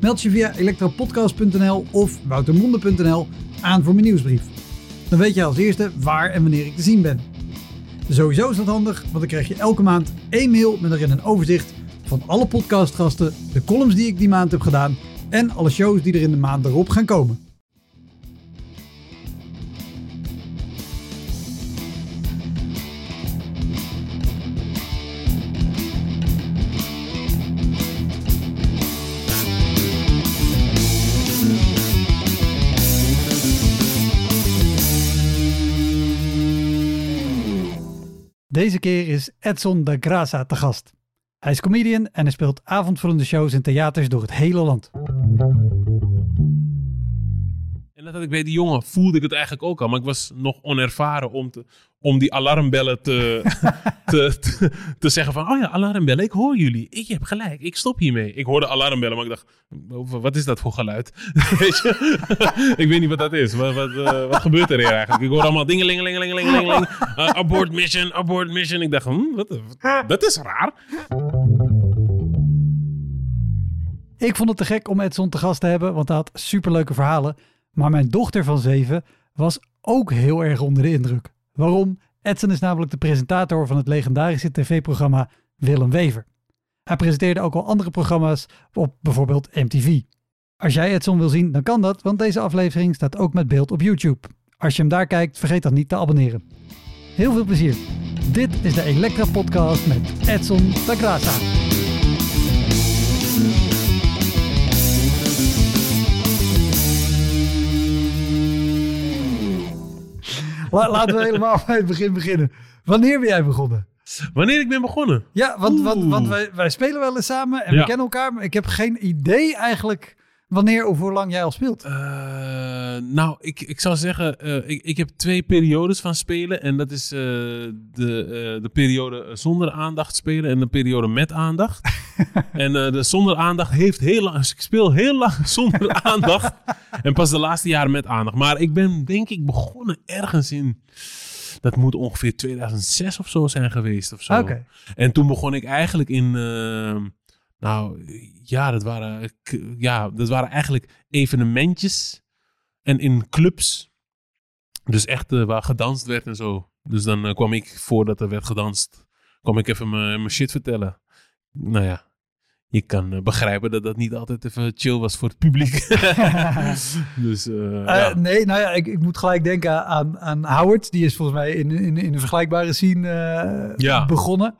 Meld je via elektropodcast.nl of woutermonde.nl aan voor mijn nieuwsbrief. Dan weet je als eerste waar en wanneer ik te zien ben. Sowieso is dat handig, want dan krijg je elke maand één mail met erin een overzicht van alle podcastgasten, de columns die ik die maand heb gedaan en alle shows die er in de maand erop gaan komen. Deze keer is Edson da Graça te gast. Hij is comedian en hij speelt avondvullende shows in theaters door het hele land. En dat had ik bij die jongen, voelde ik het eigenlijk ook al. Maar ik was nog onervaren om, te, om die alarmbellen te, te, te, te zeggen van... Oh ja, alarmbellen, ik hoor jullie. Ik heb gelijk, ik stop hiermee. Ik hoorde alarmbellen, maar ik dacht... Wat is dat voor geluid? weet je? ik weet niet wat dat is. Wat, wat, eh, wat gebeurt er hier eigenlijk? Ik hoor allemaal dingelingelingelingelingeling. Uh, abort mission, abort mission. Ik dacht, hm, wat, dat is raar. Ik vond het te gek om Edson te gast te hebben, want hij had superleuke verhalen. Maar mijn dochter van zeven was ook heel erg onder de indruk. Waarom? Edson is namelijk de presentator van het legendarische tv-programma Willem Wever. Hij presenteerde ook al andere programma's op bijvoorbeeld MTV. Als jij Edson wil zien, dan kan dat, want deze aflevering staat ook met beeld op YouTube. Als je hem daar kijkt, vergeet dan niet te abonneren. Heel veel plezier. Dit is de Elektra Podcast met Edson da. Laten we helemaal bij het begin beginnen. Wanneer ben jij begonnen? Wanneer ik ben begonnen? Ja, want, want, wij, wij spelen wel eens samen en we kennen elkaar, maar ik heb geen idee eigenlijk wanneer of hoe lang jij al speelt. Eh, nou, ik, ik zou zeggen, eh, ik, ik heb twee periodes van spelen. En dat is eh, de, de periode zonder aandacht spelen en de periode met aandacht. en de zonder aandacht heeft heel lang, dus ik speel heel lang zonder aandacht. En pas de laatste jaren met aandacht. Maar ik ben denk ik begonnen ergens in, dat moet ongeveer 2006 of zo zijn geweest of zo. Oké. En toen begon ik eigenlijk in. nou ja, dat waren, ja, dat waren eigenlijk evenementjes. En in clubs. Dus echt eh, waar gedanst werd en zo. Dus dan eh, kwam ik, voordat er werd gedanst, kwam ik even mijn shit vertellen. Nou ja, je kan eh, begrijpen dat dat niet altijd even chill was voor het publiek. dus ja. Nee, nou ja, ik, ik moet gelijk denken aan, aan Howard. Die is volgens mij in, in, in een vergelijkbare scene Ja. begonnen.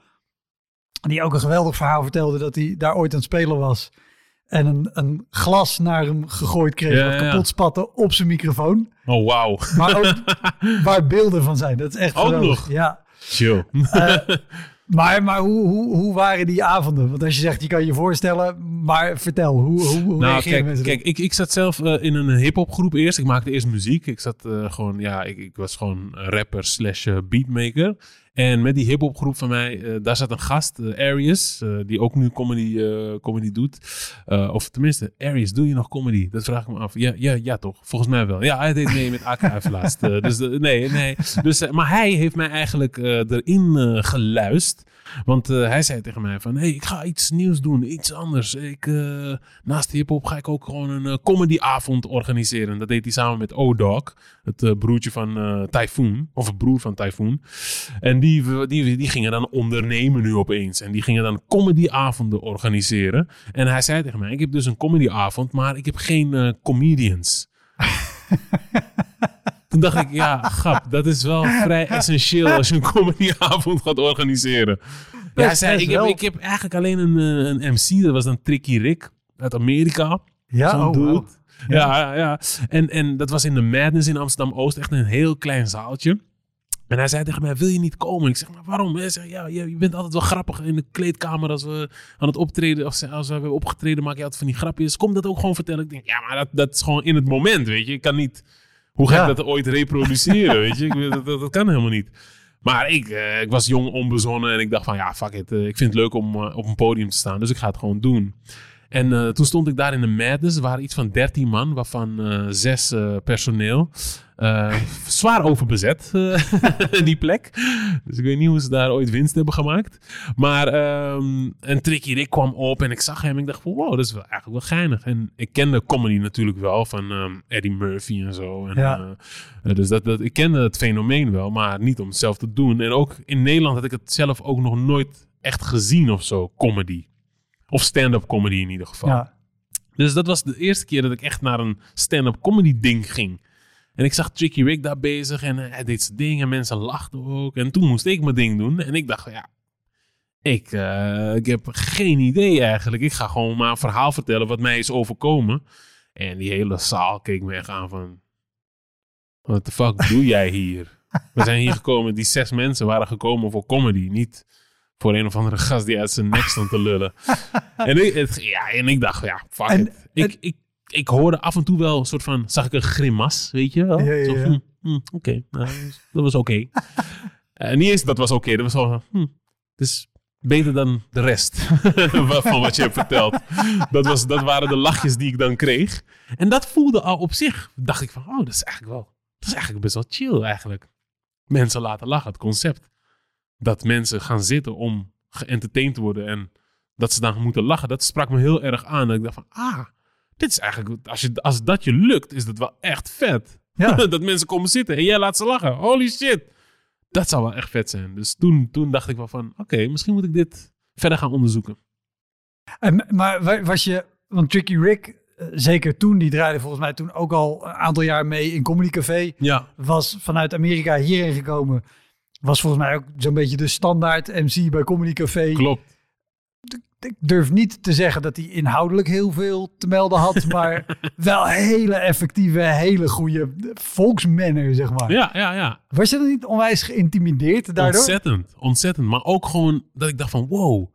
Die ook een geweldig verhaal vertelde dat hij daar ooit aan het spelen was. En een, een glas naar hem gegooid kreeg Ja, wat kapot spatte op zijn microfoon. Oh, wauw. Maar ook waar beelden van zijn. Dat is echt Ook nog? Ja. Chill. Eh, maar maar hoe, hoe, hoe waren die avonden? Want als je zegt, je kan je voorstellen, maar vertel, hoe, hoe, hoe Nou, kijk, mensen kijk ik, ik zat zelf eh, in een hip-hop groep eerst. Ik maakte eerst muziek. Ik zat eh, gewoon, ja, ik, ik was gewoon rapper slash beatmaker. En met die hip-hop groep van mij, eh, daar zat een gast, eh, Arius, eh, die ook nu comedy, comedy doet. Of tenminste, Arius, doe je nog comedy? Dat vraag ik me af. Ja, ja, ja toch? Volgens mij wel. Ja, hij deed mee met AKF laatst. dus nee, nee. Dus, maar hij heeft mij eigenlijk erin geluisterd. Want eh, hij zei tegen mij van, hey, ik ga iets nieuws doen, iets anders. Ik, eh, naast hip-hop ga ik ook gewoon een eh, comedyavond organiseren. Dat deed hij samen met O-Dog, het broertje van Typhoon, of het broer van Typhoon. En die, die, die gingen dan ondernemen nu opeens. En die gingen dan comedyavonden organiseren. En hij zei tegen mij, ik heb dus een comedyavond, maar ik heb geen comedians. Toen dacht ik, ja, grap, dat is wel vrij essentieel als je een comedyavond gaat organiseren. Ja, zei, ik heb, ik heb eigenlijk alleen een, eh, een MC, dat was dan Tricky Rick uit Amerika. Ja, Zo'n oh, dude. wow. Ja, ja, ja. En, en dat was in de Madness in Amsterdam-Oost, echt een heel klein zaaltje. En hij zei tegen mij, wil je niet komen? Ik zeg, maar waarom? Hij zegt, ja, je je bent altijd wel grappig in de kleedkamer als we aan het optreden, of als we hebben opgetreden, maak je altijd van die grapjes. Kom dat ook gewoon vertellen. Ik denk, ja, maar dat, dat is gewoon in het moment, weet je. Ik kan niet, hoe ga Ja. ik dat ooit reproduceren, weet je? Ik, dat, dat, dat kan helemaal niet. Maar ik, eh, ik was jong, onbezonnen en ik dacht van, ja, fuck it. eh, ik vind het leuk om eh, op een podium te staan, dus ik ga het gewoon doen. En eh, toen stond ik daar in de Madness. Er waren iets van 13 man, waarvan eh, zes eh, personeel. Zwaar overbezet, die plek. Dus ik weet niet hoe ze daar ooit winst hebben gemaakt. Maar ehm en Tricky Rick kwam op en ik zag hem en ik dacht wow, dat is wel eigenlijk wel geinig. En ik kende comedy natuurlijk wel van ehm, Eddie Murphy en zo. En, Ja. dus dat, dat, ik kende het fenomeen wel, maar niet om het zelf te doen. En ook in Nederland had ik het zelf ook nog nooit echt gezien of zo, comedy. Of stand-up comedy in ieder geval. Ja. Dus dat was de eerste keer dat ik echt naar een stand-up comedy ding ging. En ik zag Tricky Rick daar bezig en hij deed zijn ding en mensen lachten ook. En toen moest ik mijn ding doen. En ik dacht, van, ja, ik, eh, ik heb geen idee eigenlijk. Ik ga gewoon maar een verhaal vertellen wat mij is overkomen. En die hele zaal keek me echt aan van... What the fuck doe jij hier? We zijn hier gekomen, die zes mensen waren gekomen voor comedy. Niet voor een of andere gast die uit zijn nek stond te lullen. en, ik, het- ja, en ik dacht, ja, fuck En- it. Ik, ik, ik hoorde af en toe wel een soort van, zag ik een grimas, weet je wel? Ja, ja, Zo, ja. hm, hm, oké, nou, dat was oké. Eh, niet eens dat was oké, dat was wel, van, hm, het is beter dan de rest van wat je hebt verteld. Dat, was, dat waren de lachjes die ik dan kreeg. En dat voelde al op zich, dacht ik van, oh, dat is eigenlijk wel, dat is eigenlijk best wel chill eigenlijk. Mensen laten lachen, het concept. Dat mensen gaan zitten om geëntertained te worden en dat ze dan moeten lachen, dat sprak me heel erg aan. Dat ik dacht van, ah, dit is eigenlijk, als, je, als dat je lukt, is dat wel echt vet. Ja. dat mensen komen zitten en jij laat ze lachen. Holy shit. Dat zou wel echt vet zijn. Dus toen, toen dacht ik wel van, oké, misschien moet ik dit verder gaan onderzoeken. En, maar wa- was je, want Tricky Rick, eh, zeker toen, die draaide volgens mij toen ook al een aantal jaar mee in Comedy Café. Ja, Was vanuit Amerika hierheen gekomen. Was volgens mij ook zo'n beetje de standaard MC bij Comedy Café. klopt. Ik durf niet te zeggen dat hij inhoudelijk heel veel te melden had, maar wel hele effectieve, hele goede volksmanner, zeg maar. Ja, ja, ja. Was je dan niet onwijs geïntimideerd daardoor? Ontzettend, ontzettend. Maar ook gewoon dat ik dacht van, wow.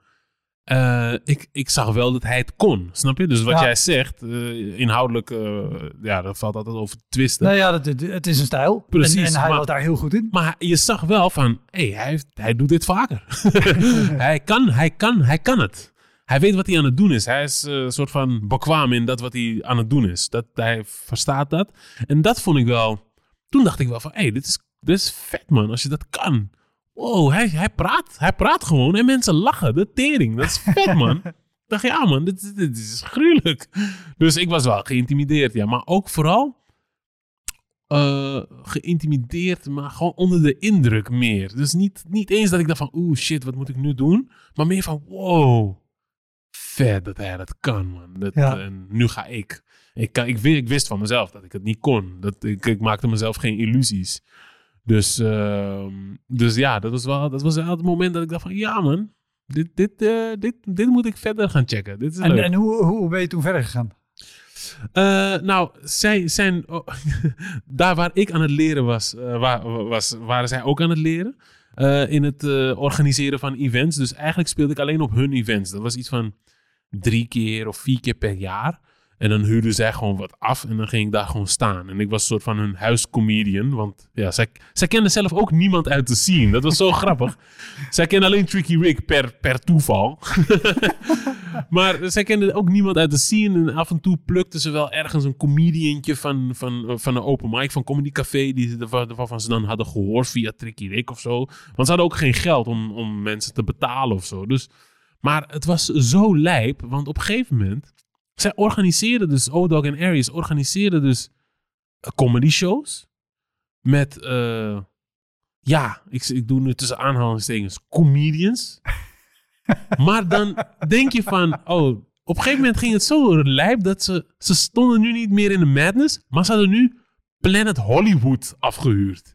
Eh, ik, ik zag wel dat hij het kon, snap je? Dus wat Ja. jij zegt, eh, inhoudelijk, eh, ja, dat valt altijd over te twisten. Nou ja, dat, het- het is een stijl. Precies, En, en hij maar- was daar heel goed in. Maar je zag wel van, hé, hij, heeft- hij doet dit vaker. hij, kan, hij, kan, hij kan het. Hij weet wat hij aan het doen is. Hij is een soort van bekwaam in dat wat hij aan het doen is. Dat, hij verstaat dat. En dat vond ik wel... Toen dacht ik wel van, hé, dit, is, dit is vet man, als je dat kan. Wow, hij, hij, praat, hij praat gewoon en mensen lachen. De tering, dat is vet man. Ik dacht, ja man, dit, dit is gruwelijk. Dus ik was wel geïntimideerd, ja. Maar ook vooral eh, geïntimideerd, maar gewoon onder de indruk meer. Dus niet, niet eens dat ik dacht van, oeh shit, wat moet ik nu doen? Maar meer van, wow, vet dat hij dat kan, man. Dat, Ja. En nu ga ik. Ik, kan, ik, ik wist van mezelf dat ik het niet kon. Dat, ik, ik maakte mezelf geen illusies. Dus, ehm, dus ja, dat was, wel, dat was wel het moment dat ik dacht van, ja man, dit, dit, eh, dit, dit moet ik verder gaan checken. Dit is En, leuk. en hoe, hoe ben je toen verder gegaan? Eh, nou, zij zijn. oh, daar waar ik aan het leren was, eh, waar, was waren zij ook aan het leren. in het organiseren van events. Dus eigenlijk speelde ik alleen op hun events. Dat was iets van drie keer of vier keer per jaar. En dan huurden zij gewoon wat af en dan ging ik daar gewoon staan. En ik was een soort van hun huiscomedian. Want ja, zij, zij kenden zelf ook niemand uit de scene. Dat was zo grappig. Zij kenden alleen Tricky Rick per, per toeval. maar zij kenden ook niemand uit de scene. En af en toe plukten ze wel ergens een comediantje van, van, van een open mic van Comedy Café. Die, waarvan ze dan hadden gehoord via Tricky Rick of zo. Want ze hadden ook geen geld om, om mensen te betalen of zo. Dus, maar het was zo lijp. Want op een gegeven moment... Zij organiseerden dus, O-Dog en Aries organiseerden dus eh, comedy shows. Met, eh, ja, ik, ik doe nu tussen aanhalingstekens, comedians. maar dan denk je van, oh, op een gegeven moment ging het zo lijp dat ze, ze stonden nu niet meer in de madness, maar ze hadden nu Planet Hollywood afgehuurd.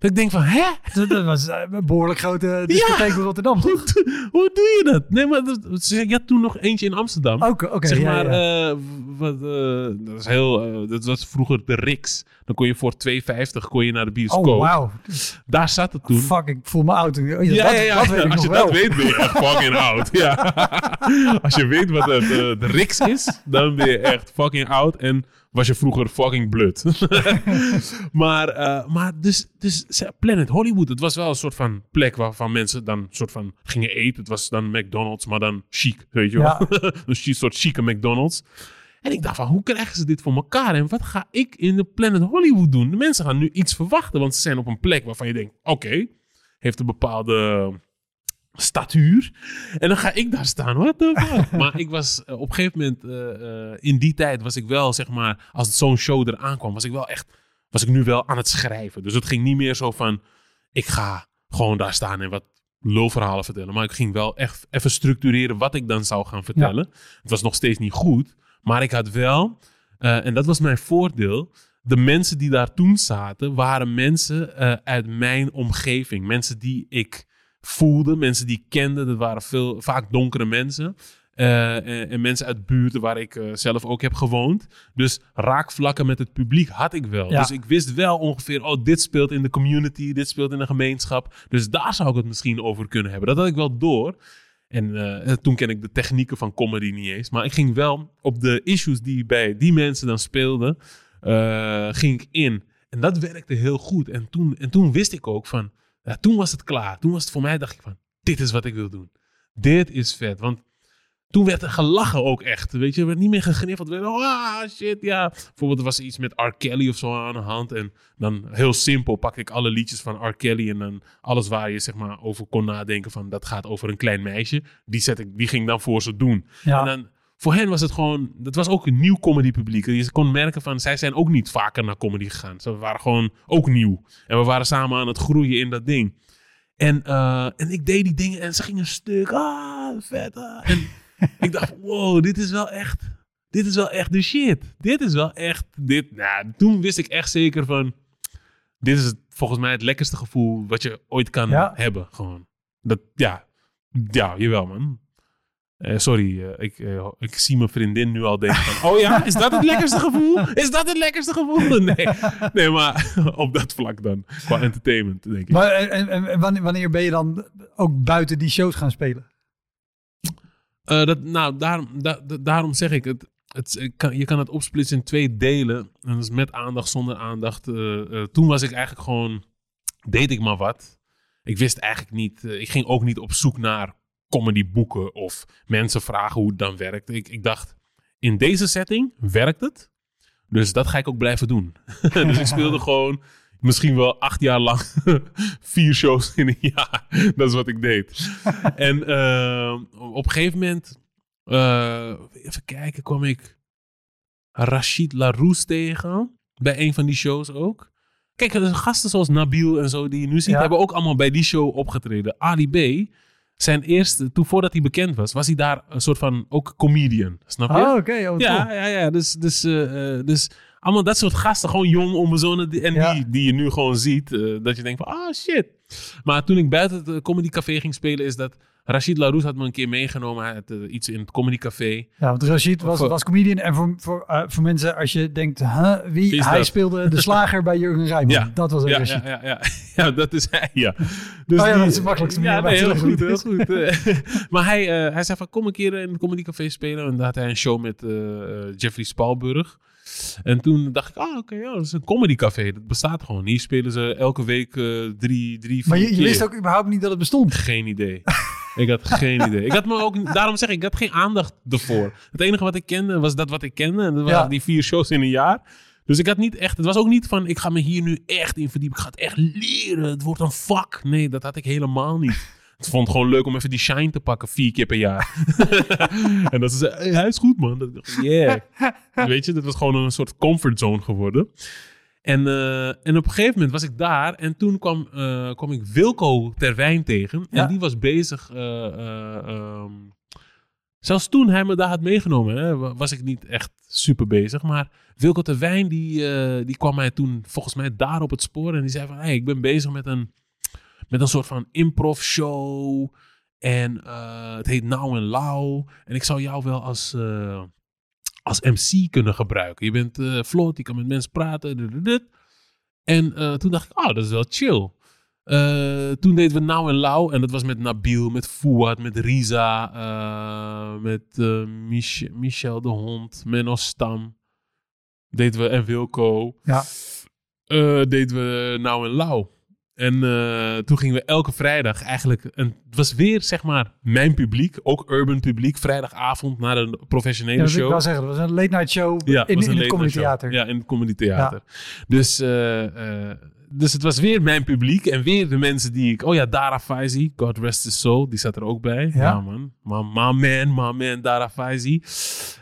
Dat ik denk van, hè? Dat, was eh, een behoorlijk grote discotheek in Rotterdam, toch? Hoe doe je dat? Nee, maar je had toen nog eentje in Amsterdam. Oké, oké. zeg ja, maar, ja. eh, wat, eh, dat, is heel, dat was vroeger de Rix. Dat Dan kon je voor 2,50 kon je naar de Oh, bioscoop. wauw. Daar zat het toen. Fuck, ik voel me oud. Oh, Ja, Ja, ja, ja. dat weet ik Als je wel. dat weet, ben je echt fucking oud. Ja. Als je weet wat de, de, de Rix is, dan ben je echt fucking oud. En was je vroeger fucking blut. maar eh, maar dus, dus Planet Hollywood, het was wel een soort van plek waarvan mensen dan soort van gingen eten. Het was dan McDonald's, maar dan chic, weet je wel. dus een soort chique McDonald's. En ik dacht van, hoe krijgen ze dit voor elkaar? En wat ga ik in de Planet Hollywood doen? De mensen gaan nu iets verwachten, want ze zijn op een plek waarvan je denkt, oké, heeft een bepaalde statuur. En dan ga ik daar staan. What the fuck? maar ik was eh, op een gegeven moment, eh, eh, in die tijd was ik wel, zeg maar, als zo'n show eraan kwam, was ik wel echt, was ik nu wel aan het schrijven. Dus het ging niet meer zo van, ik ga gewoon daar staan en wat lulverhalen vertellen. Maar ik ging wel echt even structureren wat ik dan zou gaan vertellen. Het was nog steeds niet goed, maar ik had wel, en dat was mijn voordeel, de mensen die daar toen zaten, waren mensen uit mijn omgeving. Mensen die ik voelde, mensen die ik kende. Dat waren veel, vaak donkere mensen. Eh, en, en mensen uit buurten waar ik eh, zelf ook heb gewoond. Dus raakvlakken met het publiek had ik wel. Ja. Dus ik wist wel ongeveer, oh, dit speelt in de community, dit speelt in de gemeenschap. Dus daar zou ik het misschien over kunnen hebben. Dat had ik wel door. En eh, toen ken ik de technieken van comedy niet eens. Maar ik ging wel op de issues die bij die mensen dan speelden, ging ik in. En dat werkte heel goed. En toen, en toen wist ik ook van, ja, toen was het klaar. Toen was het voor mij, dacht ik van, dit is wat ik wil doen. Dit is vet. Want toen werd er gelachen ook echt. Weet je, er werd niet meer gegniffeld. Werd, oh, ah, shit, ja. Bijvoorbeeld, er was iets met R. Kelly of zo aan de hand. En dan heel simpel pakte ik alle liedjes van R. Kelly. En dan alles waar je zeg maar over kon nadenken van, dat gaat over een klein meisje. Die, zet ik, die ging dan voor ze doen. Ja. En dan, voor hen was het gewoon, dat was ook een nieuw comedypubliek. Je kon merken van, zij zijn ook niet vaker naar comedy gegaan. Ze waren gewoon ook nieuw. En we waren samen aan het groeien in dat ding. En, eh, en ik deed die dingen en ze gingen stuk. Ah, vet. ah. En ik dacht, wow, dit is wel echt, dit is wel echt de shit. Dit is wel echt, dit. Nou, toen wist ik echt zeker van, dit is het, volgens mij het lekkerste gevoel wat je ooit kan Ja. hebben. Gewoon. Dat, ja, ja, jawel man. Eh, sorry, eh, ik, eh, ik zie mijn vriendin nu al denken van... Oh ja, is dat het lekkerste gevoel? Is dat het lekkerste gevoel? Nee, nee maar op dat vlak dan. Qua entertainment, denk ik. Maar en, en, wanneer, ben je dan ook buiten die shows gaan spelen? Dat, nou, daarom, da- da- daarom zeg ik het. het kan, je kan het opsplitsen in twee delen. En dat is met aandacht, zonder aandacht. Toen was ik eigenlijk gewoon. Deed ik maar wat. Ik wist eigenlijk niet. ik ging ook niet op zoek naar comedyboeken of mensen vragen hoe het dan werkt. Ik, ik dacht, in deze setting werkt het. Dus dat ga ik ook blijven doen. dus ik speelde gewoon misschien wel acht jaar lang vier shows in een jaar. dat is wat ik deed. en eh, op een gegeven moment, eh, even kijken, kwam ik Rachid Larousse tegen. Bij een van die shows ook. Kijk, gasten zoals Nabil en zo die je nu ziet, Ja. hebben ook allemaal bij die show opgetreden. Ali B, zijn eerste, toen voordat hij bekend was, was hij daar een soort van ook comedian. Snap je? Oh, oké. oh, Ja, cool. ja, ja. Dus, dus, eh, eh, dus allemaal dat soort gasten, gewoon jong, onbezonnen. En Ja. die, die je nu gewoon ziet, eh, dat je denkt van, ah shit. Maar toen ik buiten het comedycafé ging spelen, is dat Rachid Larousse had me een keer meegenomen. Hij had eh, iets in het comedycafé. Ja, want Rashid was, Voor- was comedian. En voor, voor, eh, voor mensen, als je denkt, huh, wie? Hij dat? speelde de slager bij Jurgen Rijman. Ja. Dat was Ja, Rashid. ja, ja, ja. ja, dat is hij, ja. Dus Oh ja, die- dat is makkelijkste Ja, nee, heel goed, heel goed. eh. maar hij, hij zei van, kom een keer in het comedycafé spelen. En daar had hij een show met Jeffrey Spalburg. En toen dacht ik, ah, oké, ja, dat is een comedycafé. Dat bestaat gewoon. Hier spelen ze elke week drie, drie, Maar vier je, je keer. wist ook überhaupt niet dat het bestond. Geen idee. Ik had geen idee. Ik had me ook, daarom zeg ik, ik had geen aandacht ervoor. Het enige wat ik kende was dat wat ik kende. En dat waren Ja. die vier shows in een jaar. Dus ik had niet echt, het was ook niet van, ik ga me hier nu echt in verdiepen. Ik ga het echt leren. Het wordt een vak. Nee, dat had ik helemaal niet. Ik vond het gewoon leuk om even die shine te pakken vier keer per jaar. en dat ze zei, hey, hij is goed man. Dat ik dacht, yeah. Weet je, dat was gewoon een soort comfortzone geworden. En, eh, en op een gegeven moment was ik daar en toen kwam, eh, kwam ik Wilco Terwijn tegen. Ja. En die was bezig, eh, eh, ehm, zelfs toen hij me daar had meegenomen, hè, wa- was ik niet echt super bezig. Maar Wilco Terwijn die, die kwam mij toen volgens mij daar op het spoor en die zei van, hey, ik ben bezig met een, met een soort van improv show. En het heet Nou en Lau. En ik zou jou wel als, als MC kunnen gebruiken. Je bent eh vlot, je kan met mensen praten. dit, dit. En eh, toen dacht ik, oh, dat is wel chill. Eh, toen deden we Nou en Lau. En dat was met Nabil, met Fouad, met Riza, eh, met Mich Michel de Hond, Menno Stam. Deden we, en Wilco. Ja. Deden we Nou en Lau. En eh, toen gingen we elke vrijdag eigenlijk... Een, het was weer, zeg maar, mijn publiek. Ook urban publiek. Vrijdagavond naar een professionele Ja, dat wil show. ik wel zeggen. Dat was een late night show Ja, in, in het comedy theater. Ja, in het comedy theater. Dus, eh, eh, dus het was weer mijn publiek. En weer de mensen die ik... Oh ja, Dara Faizi. God rest his soul. Die zat er ook bij. Ja. Ja, man. My, my man, my man, Dara Faizi.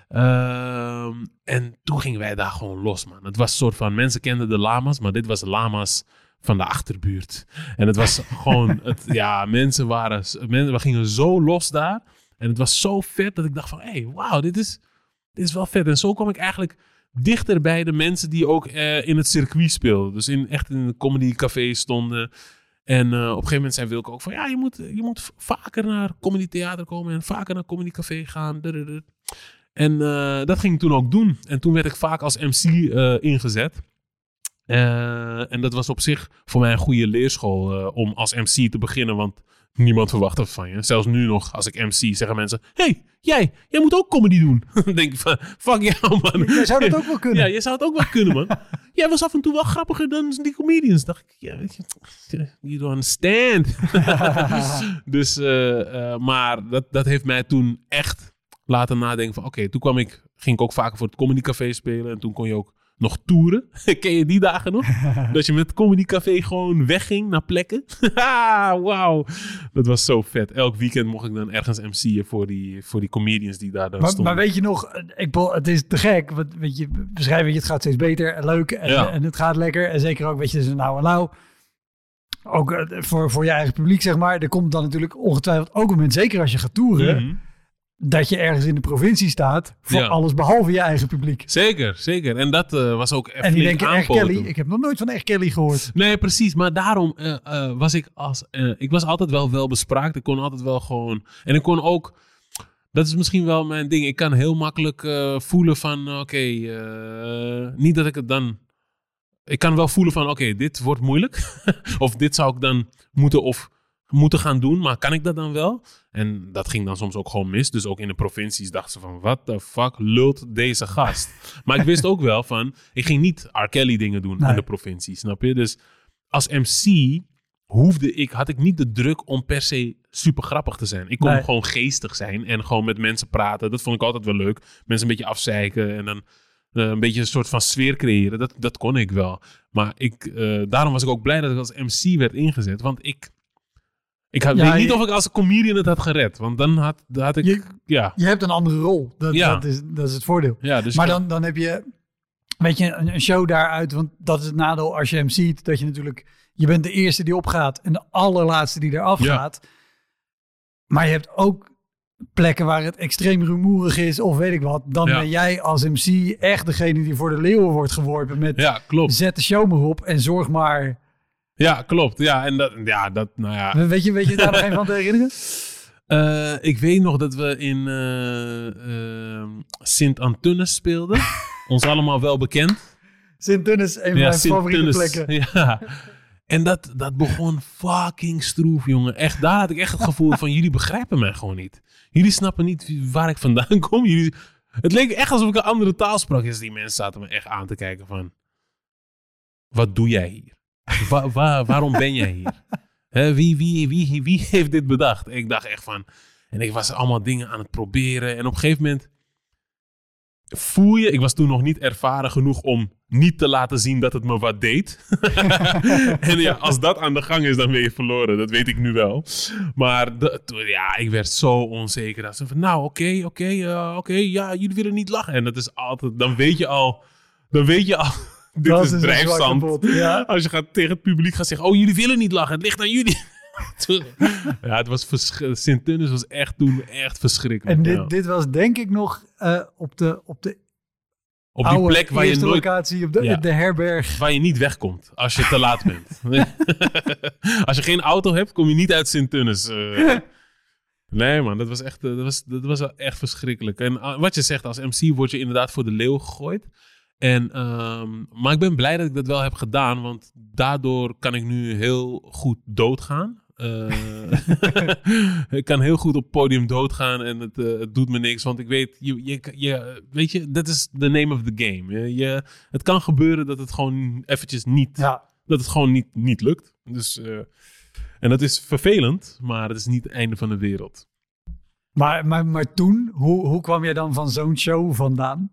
Ehm, en toen gingen wij daar gewoon los, man. Het was een soort van... Mensen kenden de lama's, maar dit was lama's van de achterbuurt. En het was gewoon... Het, ja, mensen waren... Men, we gingen zo los daar. En het was zo vet dat ik dacht van... Hé, hey, wauw, dit is, dit is wel vet. En zo kwam ik eigenlijk dichter bij de mensen die ook eh, in het circuit speelden. Dus in, echt in een comedycafé stonden. En eh, op een gegeven moment zei Wilco ook van... Ja, je moet, je moet vaker naar comedy theater komen en vaker naar comedy café gaan. En eh, dat ging ik toen ook doen. En toen werd ik vaak als MC ingezet. Eh, en dat was op zich voor mij een goede leerschool eh, om als MC te beginnen. Want niemand verwacht dat van je. Zelfs nu nog, als ik MC, zeggen mensen... hey, jij, jij moet ook comedy doen. Dan denk ik van, fuck jou man. Jij zou dat ook wel kunnen. Ja, je zou het ook wel kunnen, man. Jij was af en toe wel grappiger dan die comedians. Dacht ik, ja, weet je, you don't understand. dus, eh, maar dat, dat heeft mij toen echt laten nadenken van, oké, toen kwam ik, ging ik ook vaker voor het Comedy Café spelen. En toen kon je ook nog toeren. Ken je die dagen nog? dat je met het Comedy Café gewoon wegging naar plekken. Wauw. Dat was zo vet. Elk weekend mocht ik dan ergens MC'en voor die, voor die comedians die daar dan Maar, stonden. maar weet je nog, ik, het is te gek. Want, weet je, beschrijven, weet je, het gaat steeds beter en leuk en, Ja. en het gaat lekker. En zeker ook, weet je, dus nou en nou. Ook eh, voor, voor je eigen publiek, zeg maar. Er komt dan natuurlijk ongetwijfeld ook een moment, zeker als je gaat toeren, Mhm. Dat je ergens in de provincie staat voor Ja. alles behalve je eigen publiek. Zeker, zeker. En dat eh, was ook En die denken, echt Kelly, ik heb nog nooit van echt Kelly gehoord. Nee, precies. Maar daarom eh, eh, was ik als... ik was altijd wel wel bespraakt. Ik kon altijd wel gewoon... En ik kon ook... Dat is misschien wel mijn ding. Ik kan heel makkelijk voelen van... Oké, niet dat ik het dan... Ik kan wel voelen van... Oké, dit wordt moeilijk. of dit zou ik dan moeten of moeten gaan doen. Maar kan ik dat dan wel? En dat ging dan soms ook gewoon mis. Dus ook in de provincies dachten ze van... What the fuck lult deze gast? maar ik wist ook wel van... Ik ging niet R. Kelly dingen doen Nee. in de provincie, snap je? Dus als MC hoefde ik, had ik niet de druk om per se super grappig te zijn. Ik kon Nee. gewoon geestig zijn en gewoon met mensen praten. Dat vond ik altijd wel leuk. Mensen een beetje afzeiken en dan eh, een beetje een soort van sfeer creëren. Dat, dat kon ik wel. Maar ik, eh, daarom was ik ook blij dat ik als MC werd ingezet. Want ik, ik had, Ja, weet niet je- of ik als comedian het had gered. Want dan had, dan had ik... Je- ja, Je hebt een andere rol. Dat, Ja. dat, is, dat is het voordeel. ja, dus maar dan, dan heb je, weet je, een, een show daaruit. Want dat is het nadeel als je hem ziet. Dat je natuurlijk, je bent de eerste die opgaat en de allerlaatste die eraf Ja. gaat. Maar je hebt ook plekken waar het extreem rumoerig is of weet ik wat. Dan Ja. ben jij als MC echt degene die voor de leeuwen wordt geworpen met ja, klopt. zet de show maar op en zorg maar. Ja, klopt. Ja, en dat, ja, dat, nou ja. Weet je, weet je daar nog een van te herinneren? Eh, ik weet nog dat we in eh, eh, Sint-Antunes speelden. Ons allemaal wel bekend. Sint-Tunis, een van mijn favoriete plekken. Ja. En dat, dat begon fucking stroef, jongen. Echt, daar had ik echt het gevoel van... jullie begrijpen mij gewoon niet. Jullie snappen niet waar ik vandaan kom. Jullie, het leek echt alsof ik een andere taal sprak. Dus die mensen zaten me echt aan te kijken van... Wat doe jij hier? Wa- wa- waarom ben jij hier? Wie, wie, wie, wie heeft dit bedacht? Ik dacht echt van... En ik was allemaal dingen aan het proberen. En op een gegeven moment voel je... Ik was toen nog niet ervaren genoeg om niet te laten zien dat het me wat deed. en ja, als dat aan de gang is, dan ben je verloren. Dat weet ik nu wel. Maar de- ja, ik werd zo onzeker. Dat ze van, nou, oké, oké, eh, oké, ja, jullie willen niet lachen. En dat is altijd... Dan weet je al... Dan weet je al... dit Dat is drijfzand. kapot, Ja. Als je gaat tegen het publiek gaat zeggen: Oh, jullie willen niet lachen, het ligt aan jullie. Ja, het was Sint-Tunis was echt toen echt verschrikkelijk. En dit, ja. dit was denk ik nog eh, op de, op de Op die oude plek waar je, nooit, locatie, op de, Ja. de herberg. waar je niet wegkomt als je te laat bent. als je geen auto hebt, kom je niet uit Sint-Tunis. eh. Nee man, dat was, echt, eh, dat, was, dat was wel echt verschrikkelijk. En ah, wat je zegt, als MC word je inderdaad voor de leeuw gegooid. En, ehm, maar ik ben blij dat ik dat wel heb gedaan, want daardoor kan ik nu heel goed doodgaan. Eh, ik kan heel goed op het podium doodgaan en het, eh, het doet me niks. Want ik weet, je, je, je, weet je, dat is the name of the game. Je, je- het kan gebeuren dat het gewoon eventjes niet, Ja. dat het gewoon niet, niet lukt. Dus, eh, en dat is vervelend, maar het is niet het einde van de wereld. Maar, maar, maar toen, hoe, hoe kwam jij dan van zo'n show vandaan?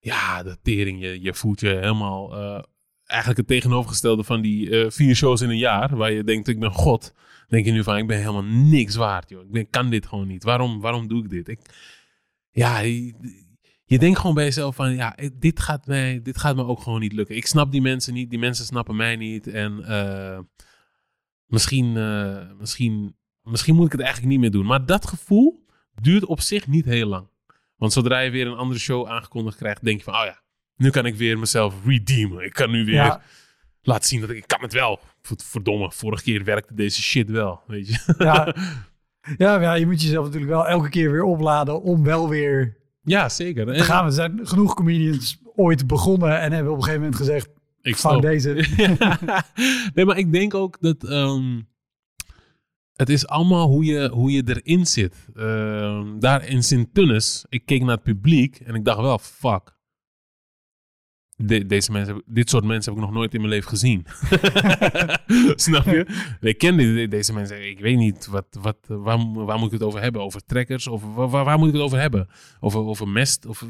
Ja, de tering, je, je voelt je helemaal... eh, eigenlijk het tegenovergestelde van die eh, vier shows in een jaar... waar je denkt, ik ben god. denk je nu van, ik ben helemaal niks waard, joh. Ik ben, kan dit gewoon niet. Waarom, waarom doe ik dit? Ik, ja, je, denkt gewoon bij jezelf van... ja, dit gaat, mij, dit gaat me ook gewoon niet lukken. Ik snap die mensen niet, die mensen snappen mij niet. En eh, misschien, misschien, misschien moet ik het eigenlijk niet meer doen. Maar dat gevoel duurt op zich niet heel lang. Want zodra je weer een andere show aangekondigd krijgt, denk je van, oh ja, nu kan ik weer mezelf redeemen. Ik kan nu weer Ja, laten zien dat ik, ik kan het wel. Verd- Verdomme, vorige keer werkte deze shit wel, weet je. ja. ja, ja, je moet jezelf natuurlijk wel elke keer weer opladen om wel weer ja, zeker. En gaan. Er zijn genoeg comedians ooit begonnen en hebben op een gegeven moment gezegd, ik van snap. deze. nee, maar ik denk ook dat ehm, het is allemaal hoe je, hoe je erin zit. Ehm, daar in Sint-Tunis, ik keek naar het publiek en ik dacht wel, fuck. De- deze mensen, dit soort mensen heb ik nog nooit in mijn leven gezien. Snap je? Ik ken deze mensen. Ik weet niet, wat, wat, waar, waar moet ik het over hebben? Over trekkers? Of waar, waar, moet ik het over hebben? Over, over mest? Of,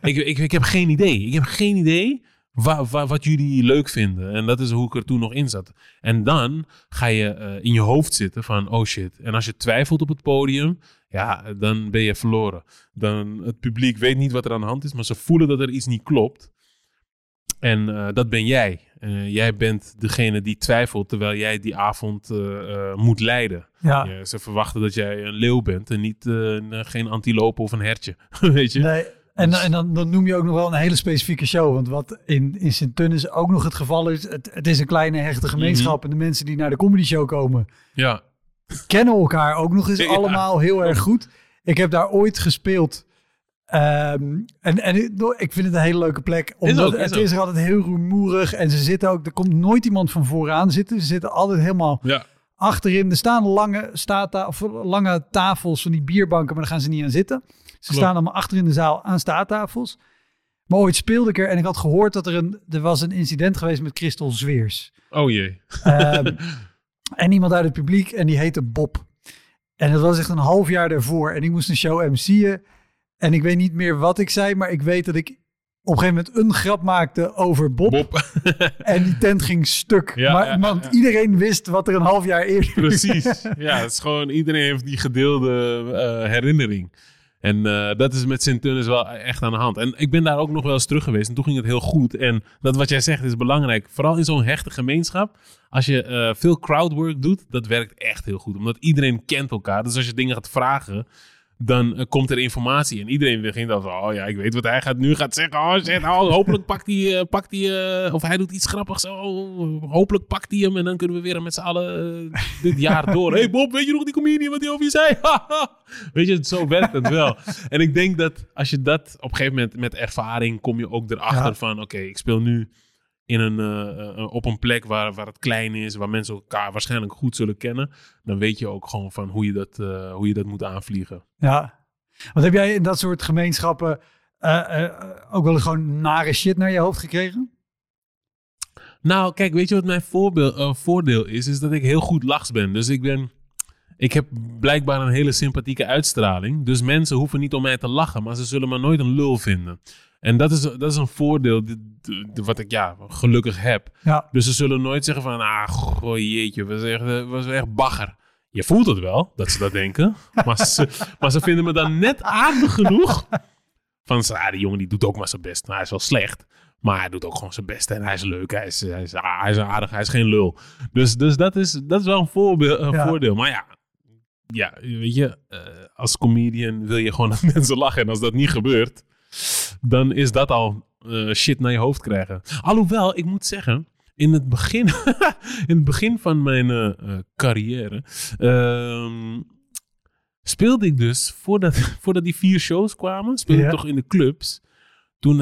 ik, ik, ik heb geen idee. Ik heb geen idee wa- wa- wat jullie leuk vinden. En dat is hoe ik er toen nog in zat. En dan ga je eh, in je hoofd zitten van, oh shit. En als je twijfelt op het podium, ja, dan ben je verloren. Dan, het publiek weet niet wat er aan de hand is, maar ze voelen dat er iets niet klopt. En eh, dat ben jij. Eh, jij bent degene die twijfelt terwijl jij die avond moet leiden. Ja, Ja, ze verwachten dat jij een leeuw bent en niet, een- geen antilope of een hertje. Weet je? nee. En, en dan, dan noem je ook nog wel een hele specifieke show. Want wat in, in Sint-Tunis ook nog het geval is, het, het is een kleine hechte gemeenschap. En de mensen die naar de comedy show komen, Ja, kennen elkaar ook nog eens Ja. allemaal heel erg goed. Ik heb daar ooit gespeeld. Ehm, en en ik- vind het een hele leuke plek. Omdat ook, is het is er altijd heel rumoerig. En ze zitten ook, er komt nooit iemand van vooraan zitten. Ze zitten altijd helemaal ja. achterin. Er staan lange, of lange tafels van die bierbanken, maar daar gaan ze niet aan zitten. Ze Klopt. staan allemaal achter in de zaal aan staattafels. Maar ooit speelde ik er en ik had gehoord dat er een, er was een incident geweest met Christel Zweers. Oh jee. Ehm, en iemand uit het publiek en die heette Bob. En dat was echt een half jaar daarvoor. En ik moest een show MC'en. En ik weet niet meer wat ik zei, maar ik weet dat ik op een gegeven moment een grap maakte over Bob. Bob. En die tent ging stuk. Ja, maar, ja, want ja. iedereen wist wat er een half jaar eerder Precies. Ja, het is gewoon, iedereen heeft die gedeelde eh, herinnering. En eh, dat is met Sint-Tunis wel echt aan de hand. En ik ben daar ook nog wel eens terug geweest en toen ging het heel goed. En dat wat jij zegt is belangrijk. Vooral in zo'n hechte gemeenschap. Als je eh, veel crowdwork doet, dat werkt echt heel goed. Omdat iedereen kent elkaar. Dus als je dingen gaat vragen, dan eh, komt er informatie. En iedereen begint dan van, oh ja, ik weet wat hij gaat, nu gaat zeggen. Oh shit, oh, hopelijk pakt hij, eh, pakt hij eh, of hij doet iets grappigs. Oh, hopelijk pakt hij hem en dan kunnen we weer met z'n allen dit jaar door. hey Bob, weet je nog die comedian wat hij over je zei? weet je, zo werkt het wel. En ik denk dat als je dat op een gegeven moment met ervaring kom je ook erachter Ja. van, oké, ik speel nu in een, eh, eh, op een plek waar, waar het klein is, waar mensen elkaar waarschijnlijk goed zullen kennen, dan weet je ook gewoon van hoe je dat, eh, hoe je dat moet aanvliegen. Ja. Wat heb jij in dat soort gemeenschappen eh, eh, ook wel eens gewoon nare shit naar je hoofd gekregen? Nou, kijk, weet je wat mijn voorbeeld, eh, voordeel is? Is dat ik heel goed lachs ben. Dus ik ben... Ik heb blijkbaar een hele sympathieke uitstraling. Dus mensen hoeven niet om mij te lachen, maar ze zullen me nooit een lul vinden. En dat is, dat is een voordeel wat ik ja, gelukkig heb. Ja. Dus ze zullen nooit zeggen van, ah, goh, jeetje, echt, eh, was echt bagger. Je voelt het wel, dat ze dat denken. Maar ze, maar ze vinden me dan net aardig genoeg. Van, ah, die jongen die doet ook maar zijn best. Nou, hij is wel slecht. Maar hij doet ook gewoon zijn best. En hij is leuk. Hij is, hij is, ah, hij is aardig. Hij is geen lul. Dus, dus dat, is, dat is wel een, voorbeeld, een Ja. voordeel. Maar ja, ja, weet je, eh, als comedian wil je gewoon dat mensen lachen. En als dat niet gebeurt, dan is dat al eh, shit naar je hoofd krijgen. Alhoewel, ik moet zeggen, in het begin, in het begin van mijn eh, eh, carrière, ehm, speelde ik dus, voordat, voordat die vier shows kwamen, speelde ik toch in de clubs. Toen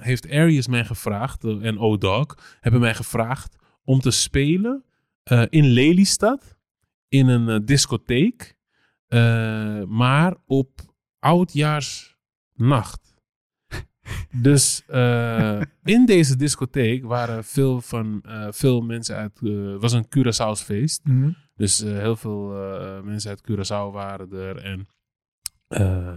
heeft Arius mij gevraagd, en O-Dog, hebben mij gevraagd om te spelen in Lelystad, in een discotheek, maar op oudjaarsnacht. Dus eh, in deze discotheek waren veel, van, eh, veel mensen uit. eh, Het was een Curaçao's feest. Mhm. Dus eh, heel veel eh, mensen uit Curaçao waren er. En eh,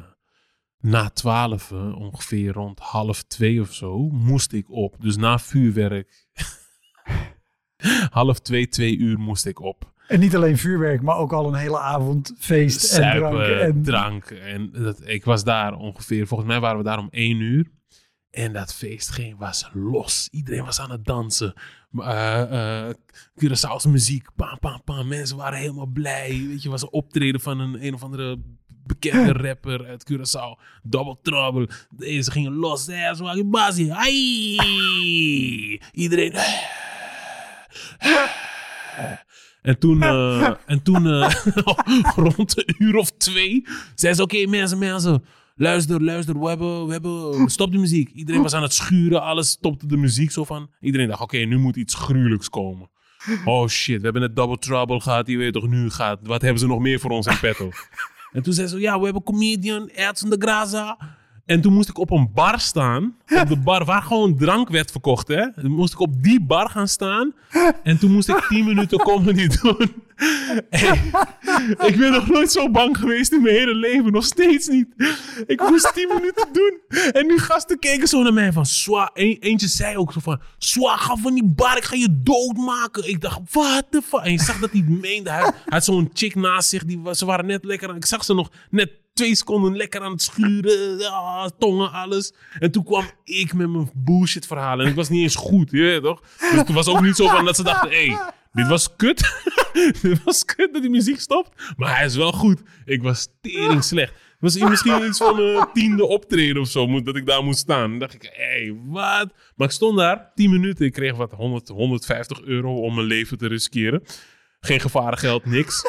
na twaalf, ongeveer rond half twee of zo, moest ik op. Dus na vuurwerk, half twee, twee uur moest ik op. En niet alleen vuurwerk, maar ook al een hele avond feest en drank. En... drank. En dat, ik was daar ongeveer, volgens mij waren we daar om één uur. En dat feest ging, was los. Iedereen was aan het dansen. Uh, uh, Curaçao's muziek, pam, pam, pam. Mensen waren helemaal blij. Weet je, was een optreden van een, een of andere bekende rapper uit Curaçao. Double Trouble. Deze gingen los. Hey, zo je basie. Ai! Iedereen... En toen, uh, en toen rond een uur of twee, zei ze: Oké, mensen, mensen, luister, luister, we hebben, we hebben, stop de muziek. Iedereen was aan het schuren, alles stopte de muziek zo van. Iedereen dacht: Oké, nu moet iets gruwelijks komen. Oh shit, we hebben net Double Trouble gehad, je weet toch, nu gaat, wat hebben ze nog meer voor ons in petto? en toen zei ze: Ja, we hebben comedian, Edson de Graza. En toen moest ik op een bar staan. Op de bar waar gewoon drank werd verkocht. Hè? Toen moest ik op die bar gaan staan. En toen moest ik 10 minuten comedy doen. Ik ben nog nooit zo bang geweest in mijn hele leven. Nog steeds niet. Ik moest 10 minuten doen. En nu gasten keken zo naar mij van... Swa, een, eentje zei ook zo van... Swa, ga van die bar. Ik ga je doodmaken. Ik dacht, what the fuck? En je zag dat hij meende. Hij, had zo'n chick naast zich. Die, ze waren net lekker. Ik zag ze nog net twee seconden lekker aan het schuren. Ja, tongen, alles. En toen kwam ik met mijn bullshit verhalen. En ik was niet eens goed, je weet toch? Dus het was ook niet zo van dat ze dachten, hey, dit was kut. dit was kut dat die muziek stopt. Maar hij is wel goed. Ik was tering slecht. Het was misschien iets van een tiende optreden of zo, dat ik daar moest staan. Dan dacht ik, hé, hey, wat? Maar ik stond daar, 10 minuten. Ik kreeg wat 100, 150 euro om mijn leven te riskeren. Geen gevarengeld, niks.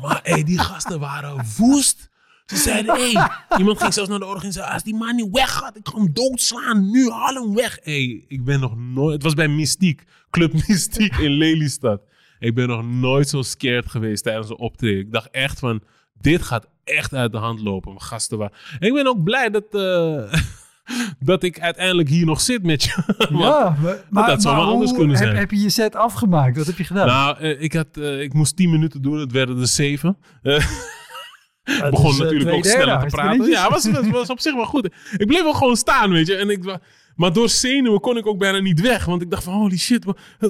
Maar hé, hey, die gasten waren woest. Ze zeiden, hé, hey, iemand ging zelfs naar de organisatie. Als die man niet weggaat, ik ga hem doodslaan. Nu, haal hem weg. Hé, hey, ik ben nog nooit... Het was bij Mystiek, Club Mystiek in Lelystad. Ik ben nog nooit zo scared geweest tijdens een optreden. Ik dacht echt van, dit gaat echt uit de hand lopen. Mijn gasten waren... En ik ben ook blij dat... Uh, dat ik uiteindelijk hier nog zit met je. ja, maar, maar dat zou maar anders kunnen zijn. Heb, heb, je je set afgemaakt? Wat heb je gedaan? Nou, uh, ik, had, uh, ik moest 10 minuten doen. Het werden er 7. Ik begon uh, natuurlijk ook sneller te praten. Ja, was, was, was op zich wel goed. Ik bleef wel gewoon staan, weet je. En ik, maar door zenuwen kon ik ook bijna niet weg. Want ik dacht van, holy shit,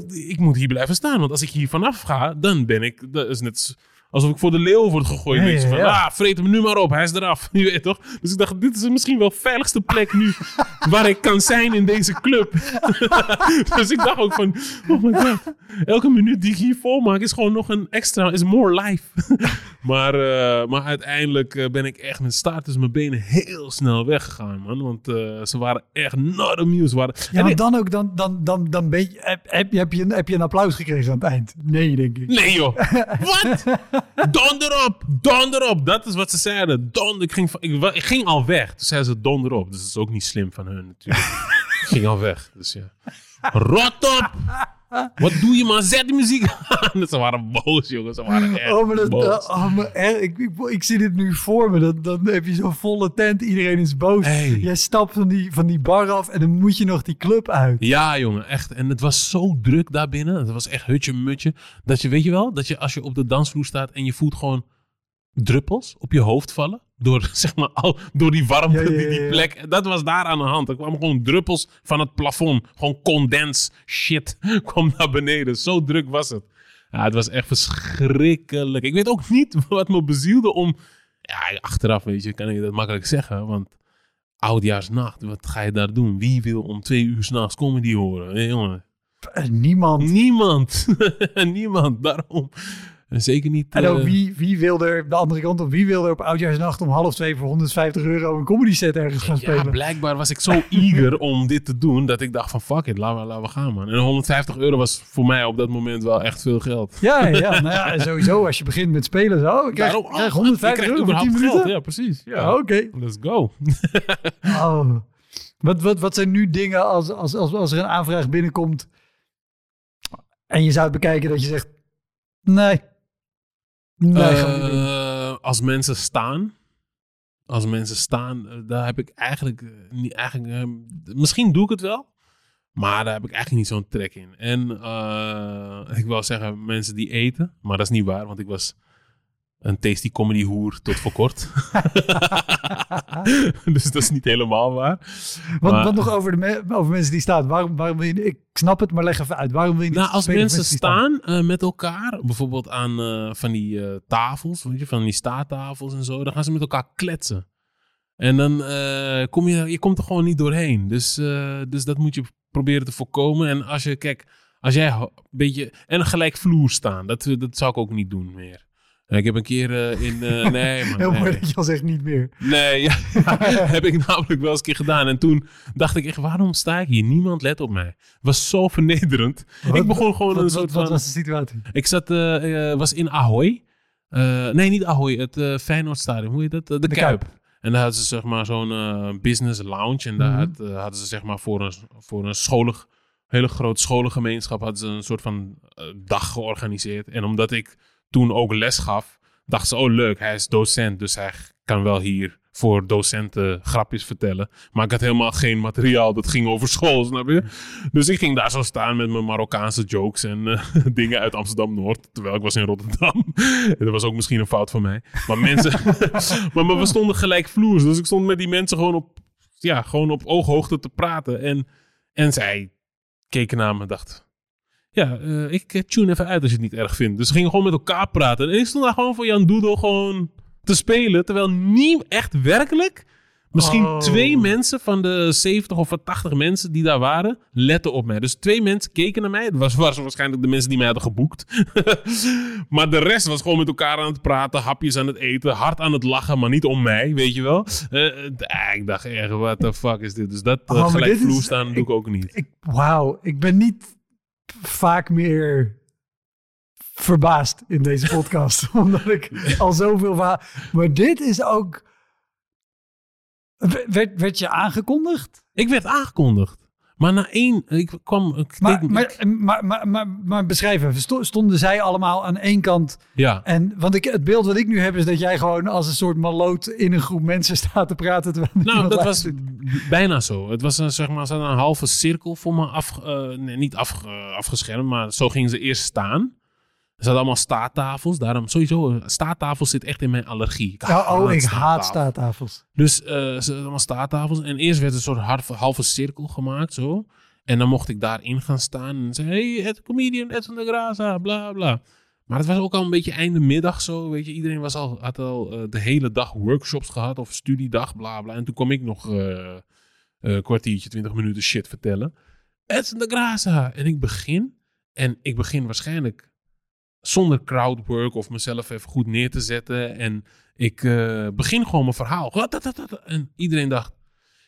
ik moet hier blijven staan. Want als ik hier vanaf ga, dan ben ik... Dat is net alsof ik voor de leeuw word gegooid. Je, van, ja, ah, vreet hem nu maar op, hij is eraf. Je weet toch? Dus ik dacht, dit is misschien wel de veiligste plek nu waar ik kan zijn in deze club. dus ik dacht ook van, oh my god. Elke minuut die ik hier volmaak is gewoon nog een extra, is more life. maar, uh, maar uiteindelijk uh, ben ik echt met staart tussen mijn benen heel snel weggegaan, man. Want uh, ze waren echt not amused. Waren... Ja, maar dan ook, dan, dan, dan, dan ben je, heb, heb, je, heb, je een, heb je een applaus gekregen aan het eind? Nee, denk ik. Nee, joh. Wat? Donder op, donder op. Dat is wat ze zeiden. Donder, ik, ging, ik, ik ging al weg. Toen zeiden ze donder op. Dus dat is ook niet slim van hun natuurlijk. ik ging al weg. Dus ja. Rot op! Wat doe je man? Zet die muziek aan. Ze waren boos, jongens. Ze waren echt oh, maar dat, boos. Oh, maar ik, ik, ik, zie dit nu voor me. Dan, dan heb je zo'n volle tent. Iedereen is boos. Hey. Jij stapt van die, van die bar af en dan moet je nog die club uit. Ja, jongen. Echt. En het was zo druk daar binnen. Het was echt hutje-mutje. Dat je, weet je wel, dat je als je op de dansvloer staat en je voelt gewoon druppels op je hoofd vallen. Door, zeg maar, al, door die warmte, Ja, ja, die, plek. Dat was daar aan de hand. Er kwamen gewoon druppels van het plafond. Gewoon condens shit kwam naar beneden. Zo druk was het. Ja, het was echt verschrikkelijk. Ik weet ook niet wat me bezielde om... Ja, achteraf, weet je, kan ik dat makkelijk zeggen. Want oudjaarsnacht, wat ga je daar doen? Wie wil om twee uur s'nachts comedy horen? Jongen. Eh, Niemand. Niemand. Niemand, daarom. En zeker niet... En ook eh, wie, wie wil er, de andere kant op, wie wil er op Oudjaarsnacht om half twee voor 150 euro een comedy set ergens gaan Ja, spelen? blijkbaar was ik zo eager om dit te doen dat ik dacht van fuck it, laten we, laten we gaan man. En 150 euro was voor mij op dat moment wel echt veel geld. Ja, ja, nou ja, en sowieso als je begint met spelen zo, ik krijg, Daarom- krijg je 150 krijgt euro voor 10 überhaupt minuten. geld. Ja, precies. Ja. Oké. Let's go. Oh. Wat, wat, wat zijn nu dingen als, als, als, als er een aanvraag binnenkomt en je zou het bekijken dat je zegt, nee. Nee. Eh, als mensen staan. Als mensen staan, eh, daar heb ik eigenlijk eh, niet. Eigenlijk, misschien doe ik het wel. Maar daar heb ik eigenlijk niet zo'n trek in. En ik wil zeggen, mensen die eten. Maar dat is niet waar, want ik was een tasty comedy hoer tot voor kort. dus dat is niet helemaal waar. Wat, Maar- wat nog over, de me- over mensen die staan. Waarom, waarom wil je, ik snap het, maar leg even uit. Waarom wil je niet Nou, als mensen staan? staan eh, met elkaar, bijvoorbeeld aan eh, van die eh, tafels, weet je, van die staattafels en zo, dan gaan ze met elkaar kletsen. En dan kom je, je komt er gewoon niet doorheen. Dus, dus dat moet je proberen te voorkomen. En als je, kijk, als jij een beetje, en gelijk vloer staan, dat, dat zou ik ook niet doen meer. En Ik heb een keer eh, in, eh, nee man, Heel nee. mooi dat je al zegt niet meer. Nee, ja, heb ik namelijk wel eens een keer gedaan. En toen dacht ik echt, waarom sta ik hier? Niemand let op mij. Het was zo vernederend. ik Wat- begon gewoon Wat, een wat, soort wat van... was de situatie? Ik zat, eh, was in Ahoy. Nee, niet Ahoy, het eh Feyenoordstadion. Hoe heet dat? De, De Kuip. Kuip. En daar hadden ze zeg maar zo'n business lounge. En daar Mhm. had, hadden ze zeg maar voor een, voor een scholig, hele grote scholengemeenschap... hadden ze een soort van dag georganiseerd. En omdat ik toen ook les gaf, dachten ze... oh leuk, hij is docent, dus hij kan wel hier voor docenten grapjes vertellen. Maar ik had helemaal geen materiaal dat ging over school, snap je? Dus ik ging daar zo staan met mijn Marokkaanse jokes en eh, dingen uit Amsterdam-Noord. Terwijl ik was in Rotterdam. dat was ook misschien een fout van mij. Maar mensen... maar, maar we stonden gelijk vloers. Dus ik stond met die mensen gewoon op, ja, gewoon op ooghoogte te praten. En, en zij keken naar me en dacht... Ja, eh, ik eh, tune even uit als je het niet erg vindt. Dus we gingen gewoon met elkaar praten. En ik stond daar gewoon voor Jan Doedel gewoon te spelen. Terwijl niet echt werkelijk... Misschien Oh. twee mensen van de 70 of 80 mensen die daar waren, letten op mij. Dus twee mensen keken naar mij. Dat was, waarschijnlijk de mensen die mij hadden geboekt. maar de rest was gewoon met elkaar aan het praten, hapjes aan het eten, hard aan het lachen, maar niet om mij, weet je wel. Eh, ik dacht echt, what the fuck is dit? Dus dat Oh, gelijk vloer staan doe ik- ook niet. Wauw, ik ben niet vaak meer verbaasd in deze podcast. omdat ik al zoveel... va- Maar dit is ook... Werd, werd je aangekondigd? Ik werd aangekondigd. Maar na één, ik kwam... Ik Maar, maar, maar, maar, maar, maar beschrijf even. Sto- Stonden zij allemaal aan één kant? ja, En, want ik, het beeld wat ik nu heb is dat jij gewoon als een soort maloot in een groep mensen staat te praten. terwijl Nou, dat was luistert. bijna zo. Het was een, zeg maar, een halve cirkel voor me af, eh, nee, niet af, afgeschermd, maar zo gingen ze eerst staan. Er zaten allemaal staattafels. Daarom sowieso, eh, staattafels zit echt in mijn allergie. Ik Ja, oh, ik haat staattafels. Dus eh, ze hadden allemaal staattafels. En eerst werd een soort halve, halve cirkel gemaakt, zo. En dan mocht ik daarin gaan staan en zeggen: Hey, het comedian Ed van de Graza, bla bla. Maar het was ook al een beetje einde middag zo, weet je. Iedereen was al, had al eh, de hele dag workshops gehad of studiedag, bla bla. En toen kwam ik nog een kwartiertje, twintig minuten shit vertellen. Ed van de Graza. En ik begin. En ik begin waarschijnlijk zonder crowdwork of mezelf even goed neer te zetten. En ik eh, begin gewoon mijn verhaal. En iedereen dacht,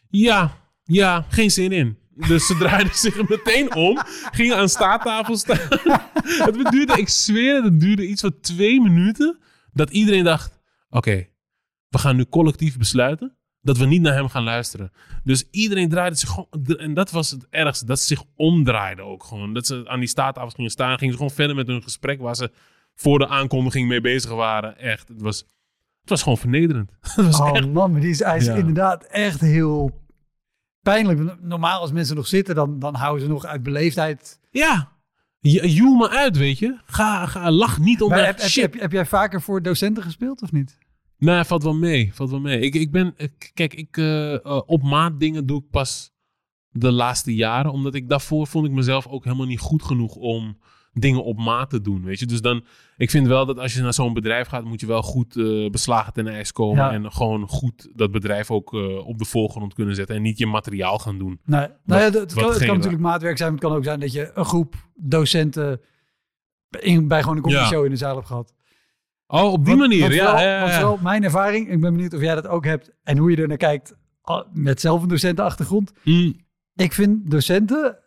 ja, ja, geen zin in. Dus ze draaiden zich meteen om, gingen aan staattafel staan. het duurde, ik zweer het, het duurde iets van twee minuten. Dat iedereen dacht, oké, we gaan nu collectief besluiten dat we niet naar hem gaan luisteren. Dus iedereen draaide zich gewoon, en dat was het ergste, dat ze zich omdraaiden ook gewoon. Dat ze aan die staattafels gingen staan, gingen ze gewoon verder met hun gesprek waar ze voor de aankondiging mee bezig waren. Echt, het was, het was gewoon vernederend. Was Oh echt, man, maar die is, is Ja. inderdaad echt heel pijnlijk. Normaal als mensen nog zitten, dan, dan houden ze nog uit beleefdheid. ja, je- joel me uit, weet je. Ga, ga lach niet om Maar heb, heb, heb jij vaker voor docenten gespeeld of niet? Nee, valt wel mee. Valt wel mee. Ik, ik ben, kijk, ik, eh, eh, op maat dingen doe ik pas de laatste jaren. Omdat ik daarvoor vond ik mezelf ook helemaal niet goed genoeg om dingen op maat te doen, weet je. Dus dan, ik vind wel dat als je naar zo'n bedrijf gaat, moet je wel goed eh, beslagen ten ijs komen. Ja. En gewoon goed dat bedrijf ook op de voorgrond kunnen zetten. En niet je materiaal gaan doen. Nee, nou ja, dat- het kan, het natuurlijk maatwerk zijn. maar Het kan ook zijn dat je een groep docenten in, bij gewoon een comedy Ja. show in de zaal hebt gehad. Oh, op die Want- manier, want ja, ja, mijn ervaring, ik ben benieuwd of jij dat ook hebt en hoe je er naar kijkt met zelf een docentenachtergrond. Mm, Ik vind docenten,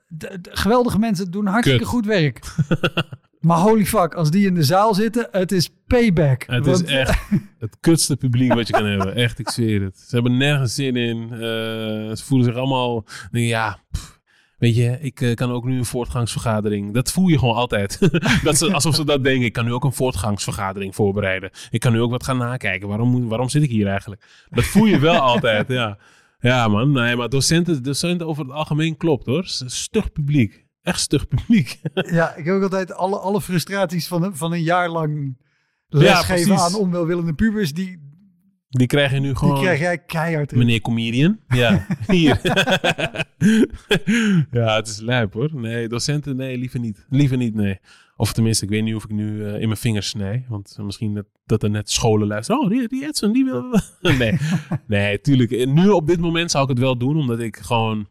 geweldige mensen, doen hartstikke Kut. goed werk. Maar holy fuck, als die in de zaal zitten, het is payback. Het Want- is echt het kutste publiek wat je kan hebben. Echt, ik zweer het. Ze hebben nergens zin in. Eh, ze voelen zich allemaal... Ja, pff, weet je, ik eh, kan ook nu een voortgangsvergadering. Dat voel je gewoon altijd. dat ze, alsof ze dat denken. Ik kan nu ook een voortgangsvergadering voorbereiden. Ik kan nu ook wat gaan nakijken. Waarom, moet- waarom zit ik hier eigenlijk? Dat voel je wel altijd, ja. Ja man, nee, maar docenten, docenten over het algemeen klopt hoor. Stug publiek. Echt stug publiek. Ja, ik heb ook altijd alle, alle frustraties van, een- van een jaar lang Ja, lesgeven precies. aan onwelwillende pubers, die, Die krijg je nu die gewoon... krijg jij keihard. Meneer comedian. Ja, hier. ja, het is lijp hoor. Nee, docenten, nee, liever niet. Liever niet, nee. Of tenminste, ik weet niet of ik nu eh, in mijn vingers snij. Want misschien dat, dat er net scholen luisteren. Oh, die, die Edson, die wil... nee, nee, tuurlijk. En Nu op dit moment zou ik het wel doen. Omdat ik gewoon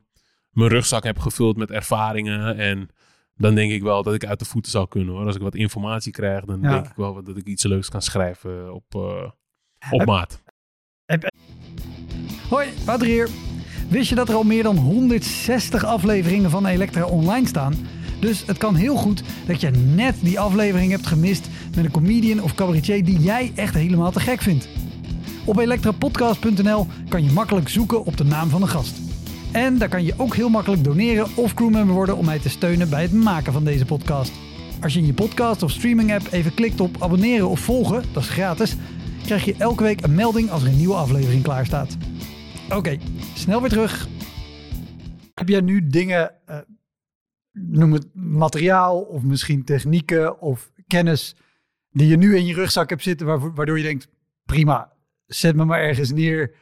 mijn rugzak heb gevuld met ervaringen. En dan denk ik wel dat ik uit de voeten zou kunnen hoor. Als ik wat informatie krijg, dan Ja. denk ik wel dat ik iets leuks kan schrijven op, eh, op maat. Hoi, Wouter hier. Wist je dat er al meer dan 160 afleveringen van Elektra online staan? Dus het kan heel goed dat je net die aflevering hebt gemist met een comedian of cabaretier die jij echt helemaal te gek vindt. Op elektrapodcast.nl kan je makkelijk zoeken op de naam van de gast. En daar kan je ook heel makkelijk doneren of crewmember worden om mij te steunen bij het maken van deze podcast. Als je in je podcast of streaming app even klikt op abonneren of volgen, dat is gratis, krijg je elke week een melding als er een nieuwe aflevering klaar staat. Oké, snel weer terug. Heb jij nu dingen, eh, noem het materiaal of misschien technieken of kennis die je nu in je rugzak hebt zitten, waardoor je denkt, prima, zet me maar ergens neer,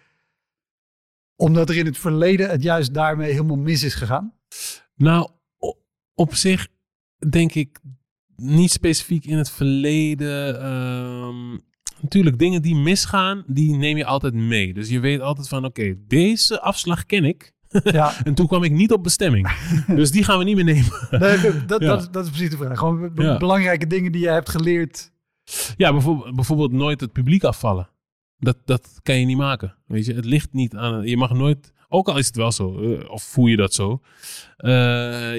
omdat er in het verleden het juist daarmee helemaal mis is gegaan? Nou, op zich denk ik niet specifiek in het verleden. ehm, natuurlijk, dingen die misgaan, die neem je altijd mee. Dus je weet altijd van, oké, deze afslag ken ik. Ja, En toen kwam ik niet op bestemming. dus die gaan we niet meer nemen. nee, dat, Ja. dat, is- dat is precies de vraag. Gewoon Ja. belangrijke dingen die je hebt geleerd. Ja, bijvoorbeeld, bijvoorbeeld nooit het publiek afvallen. Dat, dat kan je niet maken. Weet je, het ligt niet aan. Je mag nooit, ook al is het wel zo, eh, of voel je dat zo, eh,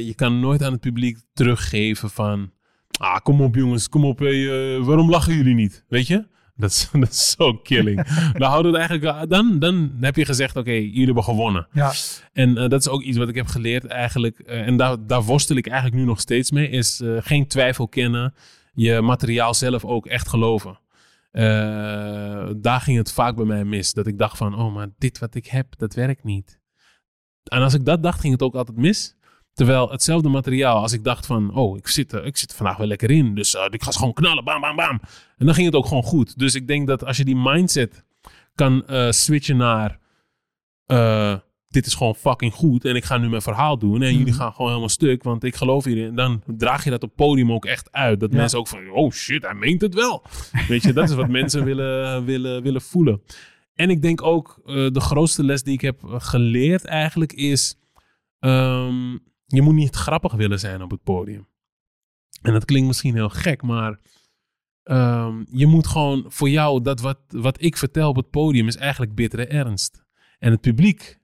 je kan nooit aan het publiek teruggeven van. Ah, kom op jongens, kom op. hey, eh, waarom lachen jullie niet? Weet je? Dat is, dat is zo killing. dan, het eigenlijk, dan, dan heb je gezegd, oké, jullie hebben gewonnen. Ja, En eh, dat is ook iets wat ik heb geleerd eigenlijk. eh, en daar, daar worstel ik eigenlijk nu nog steeds mee. Is eh, geen twijfel kennen. Je materiaal zelf ook echt geloven. Daar ging het vaak bij mij mis. Dat ik dacht van, oh, maar dit wat ik heb, dat werkt niet. En als ik dat dacht, ging het ook altijd mis. Terwijl hetzelfde materiaal, als ik dacht van, oh, ik zit, er- ik zit er vandaag wel lekker in. Dus eh, ik ga ze gewoon knallen, bam, bam, bam. En dan ging het ook gewoon goed. Dus ik denk dat als je die mindset kan eh, switchen naar, eh, dit is gewoon fucking goed. En ik ga nu mijn verhaal doen. En jullie Mhm. gaan gewoon helemaal stuk, want ik geloof hierin. Dan draag je dat op podium ook echt uit. Dat Ja. mensen ook van, oh shit, hij meent het wel. Weet je, dat is wat mensen willen, willen, willen voelen. En ik denk ook, eh, de grootste les die ik heb eh, geleerd eigenlijk is... ehm, je moet niet grappig willen zijn op het podium. En dat klinkt misschien heel gek, maar... ehm, je moet gewoon voor jou, dat wat, wat ik vertel op het podium is eigenlijk bittere ernst. En het publiek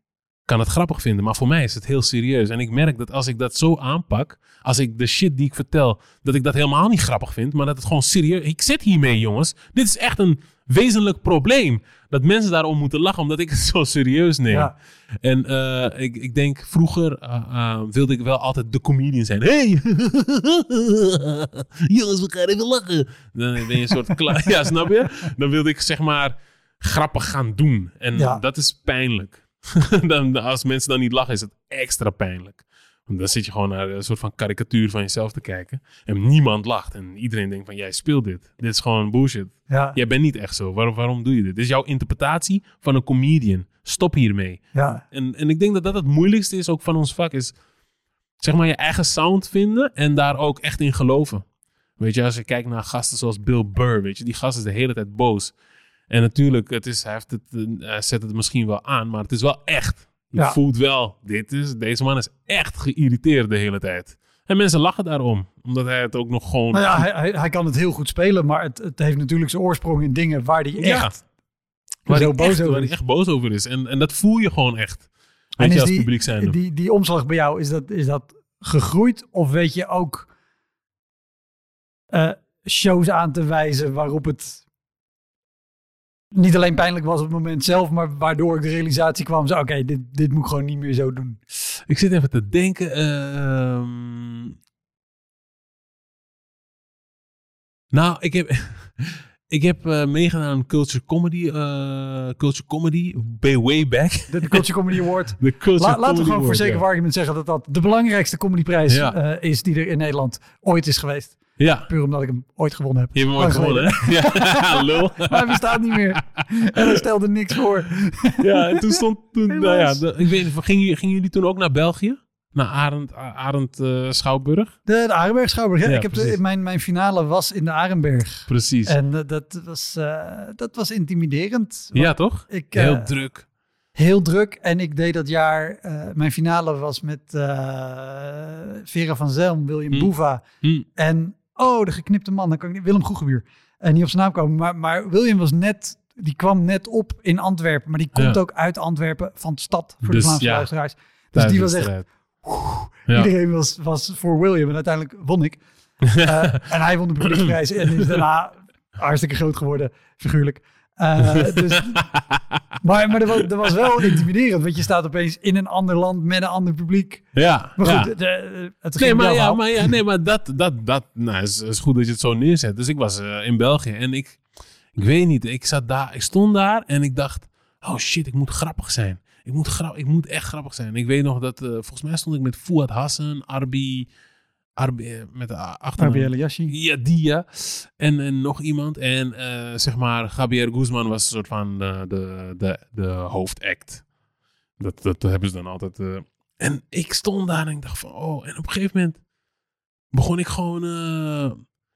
kan het grappig vinden, maar voor mij is het heel serieus. En ik merk dat als ik dat zo aanpak, als ik de shit die ik vertel, dat ik dat helemaal niet grappig vind, maar dat het gewoon serieus... Ik zit hiermee, jongens. Dit is echt een wezenlijk probleem. Dat mensen daarom moeten lachen, omdat ik het zo serieus neem. ja. En eh, ik, ik denk, vroeger eh, eh, wilde ik wel altijd de comedian zijn. Hey! Jongens, we gaan even lachen. Dan ben je een soort... kla- ja, snap je? Dan wilde ik zeg maar grappig gaan doen. En Ja. dat is pijnlijk. dan, als mensen dan niet lachen, is het extra pijnlijk. Want dan zit je gewoon naar een soort van karikatuur van jezelf te kijken. En niemand lacht. En iedereen denkt van, jij speelt dit. Dit is gewoon bullshit. Ja, Jij bent niet echt zo. Waarom, waarom doe je dit? Dit is jouw interpretatie van een comedian. Stop hiermee. ja, En, en ik denk dat dat het moeilijkste is ook van ons vak. Is zeg maar je eigen sound vinden en daar ook echt in geloven. Weet je, als je kijkt naar gasten zoals Bill Burr, weet je, die gast is de hele tijd boos. En natuurlijk, het is, hij, heeft het, eh, hij zet het misschien wel aan, maar het is wel echt. Je Ja. voelt wel, dit is, deze man is echt geïrriteerd de hele tijd. En mensen lachen daarom, omdat hij het ook nog gewoon... Nou ja, hij, hij, hij kan het heel goed spelen, maar het, het heeft natuurlijk zijn oorsprong in dingen waar hij Ja. echt waar zo hij boos echt, over waar hij echt boos over is. En, en dat voel je gewoon echt. En Weet je, als die- publiek zijn. Die, die omslag bij jou, is dat, is dat gegroeid? Of weet je ook eh, shows aan te wijzen waarop het niet alleen pijnlijk was op het moment zelf, maar waardoor ik de realisatie kwam, oké, dit, dit moet ik gewoon niet meer zo doen. Ik zit even te denken. ehm, nou, ik heb, ik heb eh, meegedaan aan Culture Comedy. eh, Culture Comedy, way, back. De, de Culture Comedy Award. De Culture La- laten we gewoon voor zeker argument zeggen dat dat de belangrijkste comedyprijs Ja. eh, is die er in Nederland ooit is geweest. Ja, Puur omdat ik hem ooit gewonnen heb. je hebt hem ooit gewonnen, hè? Ja, lul. Maar hij bestaat niet meer. En hij stelde niks voor. Ja, en toen stond... Toen, nou ja, de- ik weet gingen, jullie- gingen jullie toen ook naar België? Naar Arend, Arend eh, Schouwburg? De, de Arenberg Schouwburg. Ja, Ja, ik heb de, mijn, mijn finale was in de Arenberg. Precies. En eh, dat, was, eh, dat was intimiderend. ja, toch? Ik, Heel druk. heel druk. En ik deed dat jaar, mijn finale was met Vera van Zelm, William Hm. Boeva. Hm. En, oh, de geknipte man, dan kan ik niet, Willem Goegebuur. En niet op zijn naam komen. Maar, maar William was net, die kwam net op in Antwerpen. Maar die komt Ja. ook uit Antwerpen, van de stad, voor Dus, de Vlaamse ja. luisteraars. Dus die was echt. Ja. iedereen was, was voor William. En uiteindelijk won ik. Eh, en hij won de publieksprijs en is daarna hartstikke groot geworden, figuurlijk. Eh, dus, maar maar dat, was, wel intimiderend, want je staat opeens in een ander land met een ander publiek. Ja, Maar ja. goed, de- het Nee, maar, wel ja, wel. maar, ja, nee, maar dat, dat, dat nou, is, is goed dat je het zo neerzet. Dus ik was eh, in België en ik, ik weet niet, ik, zat daar, ik stond daar en ik dacht, oh shit, ik moet grappig zijn. Ik moet, grap, ik moet echt grappig zijn. Ik weet nog dat, eh, volgens mij stond ik met Fouad Hassan, Arbi, Arbi eh, met de achternaam. Yashi. Ja, die ja. En, en nog iemand. En eh, zeg maar, Javier Guzman was een soort van de, de, de, de hoofdact. Dat, dat hebben ze dan altijd. eh. En ik stond daar en ik dacht van, oh. En op een gegeven moment begon ik gewoon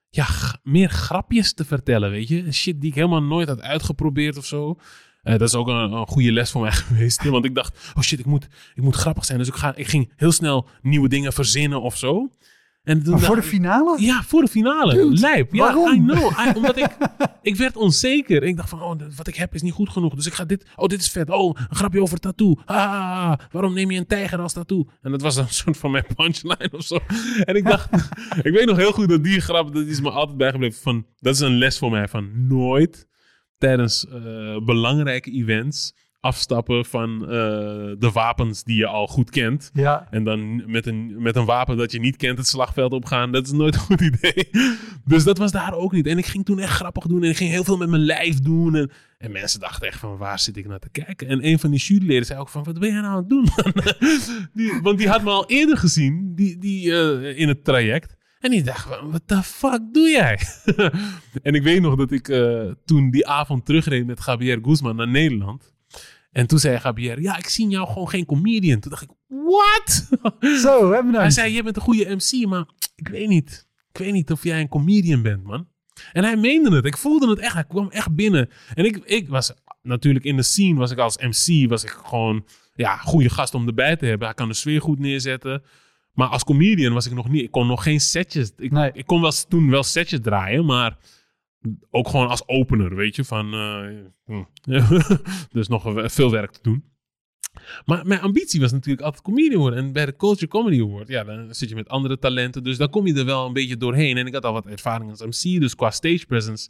ja, meer grapjes te vertellen, weet je. Shit die ik helemaal nooit had uitgeprobeerd of zo. Dat is ook een, een goede les voor mij geweest. Want ik dacht, oh shit, ik moet, ik moet grappig zijn. Dus ik, ga, ik ging heel snel nieuwe dingen verzinnen of zo. En toen voor de finale? ja, voor de finale. Dude, Lijp. Ja, waarom? I know. I- omdat ik, ik werd onzeker. Ik dacht van, oh, wat ik heb is niet goed genoeg. Dus ik ga dit, oh, dit is vet. Oh, een grapje over tattoo. Ah, waarom neem je een tijger als tattoo? En dat was een soort van mijn punchline of zo. En ik dacht, ik weet nog heel goed dat die grap, dat is me altijd bijgebleven. Van, dat is een les voor mij van nooit tijdens eh, belangrijke events afstappen van eh, de wapens die je al goed kent. Ja. En dan met een, met een wapen dat je niet kent het slagveld opgaan. Dat is nooit een goed idee. Dus dat was daar ook niet. En ik ging toen echt grappig doen. En ik ging heel veel met mijn lijf doen. En, en mensen dachten echt van waar zit ik naar te kijken? En een van die juryleden zei ook van wat ben jij nou aan het doen? die, want die had me al eerder gezien die, die, eh, in het traject. En die dacht van wat the fuck doe jij? en ik weet nog dat ik eh, toen die avond terugreed met Javier Guzman naar Nederland. En toen zei Gabriel, ja, ik zie jou gewoon geen comedian. Toen dacht ik, what? Zo, hebben we Hij dan. zei, jij bent een goede MC, maar ik weet niet. Ik weet niet of jij een comedian bent, man. En hij meende het. Ik voelde het echt. Hij kwam echt binnen. En ik, ik was natuurlijk in de scene, was ik als MC, was ik gewoon, ja, goede gast om erbij te hebben. Hij kan de sfeer goed neerzetten. Maar als comedian was ik nog niet, ik kon nog geen setjes. Ik, Nee. ik kon wel, toen wel setjes draaien, maar ook gewoon als opener, weet je, van, eh, dus nog veel werk te doen. Maar mijn ambitie was natuurlijk altijd comedian worden. En bij de Culture Comedy Award, ja, dan zit je met andere talenten. Dus dan kom je er wel een beetje doorheen. En ik had al wat ervaring als MC, dus qua stage presence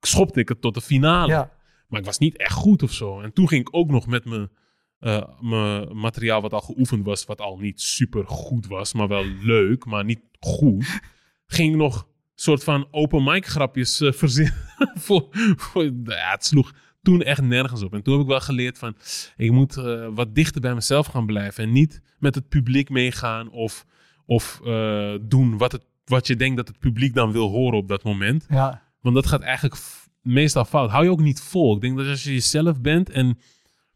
schopte ik het tot de finale. Ja. Maar ik was niet echt goed of zo. En toen ging ik ook nog met mijn, eh, mijn materiaal wat al geoefend was, wat al niet super goed was, maar wel leuk, maar niet goed. Ging ik nog soort van open mic grapjes eh, verzinnen. voor, voor, ja, het sloeg toen echt nergens op. En toen heb ik wel geleerd van, ik moet eh, wat dichter bij mezelf gaan blijven. En niet met het publiek meegaan of, of eh, doen wat, het, wat je denkt dat het publiek dan wil horen op dat moment. Ja. Want dat gaat eigenlijk meestal fout. Hou je ook niet vol. Ik denk dat als je jezelf bent en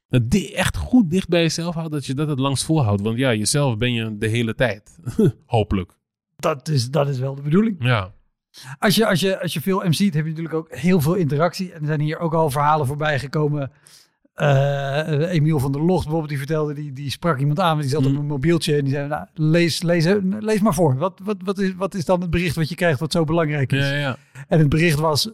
het echt goed dicht bij jezelf houdt, dat je dat het langst volhoudt. Want ja, jezelf ben je de hele tijd. Hopelijk. Dat is, dat is wel de bedoeling. Ja. Als je, als, je, als je veel MC't, heb je natuurlijk ook heel veel interactie. En er zijn hier ook al verhalen voorbij gekomen. Eh, Emiel van der Locht bijvoorbeeld, die vertelde, die, die sprak iemand aan, die zat op Mhm. een mobieltje en die zei, nou, lees, lees, lees maar voor. Wat, wat, wat, is, wat is dan het bericht wat je krijgt wat zo belangrijk is? Ja, ja. En het bericht was,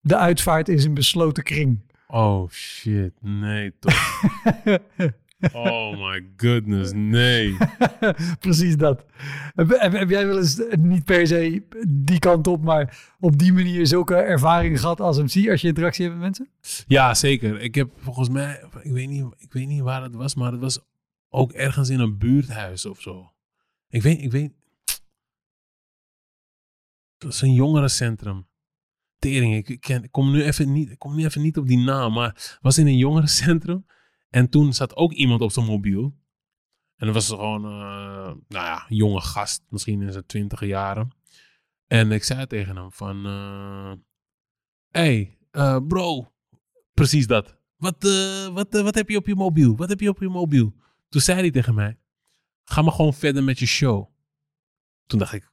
de uitvaart is een besloten kring. Oh shit. Nee, toch. Oh my goodness, nee. Precies dat. Heb, heb, heb jij wel eens niet per se die kant op, maar op die manier zulke ervaringen gehad als MC als je interactie hebt met mensen? Ja, zeker. Ik heb volgens mij, ik weet niet, ik weet niet waar het was, maar het was ook ergens in een buurthuis of zo. Ik weet, ik weet. Het was een jongerencentrum. Tering, ik, ik, ken, ik kom nu even niet, ik kom nu even niet op die naam, maar het was in een jongerencentrum. En toen zat ook iemand op zijn mobiel. En dat was gewoon, eh, nou ja, een jonge gast, misschien in zijn twintige jaren. En ik zei tegen hem van, eh hey, eh, bro, precies dat. Wat, wat, wat heb je op je mobiel? Wat heb je op je mobiel? Toen zei hij tegen mij, ga maar gewoon verder met je show. Toen dacht ik,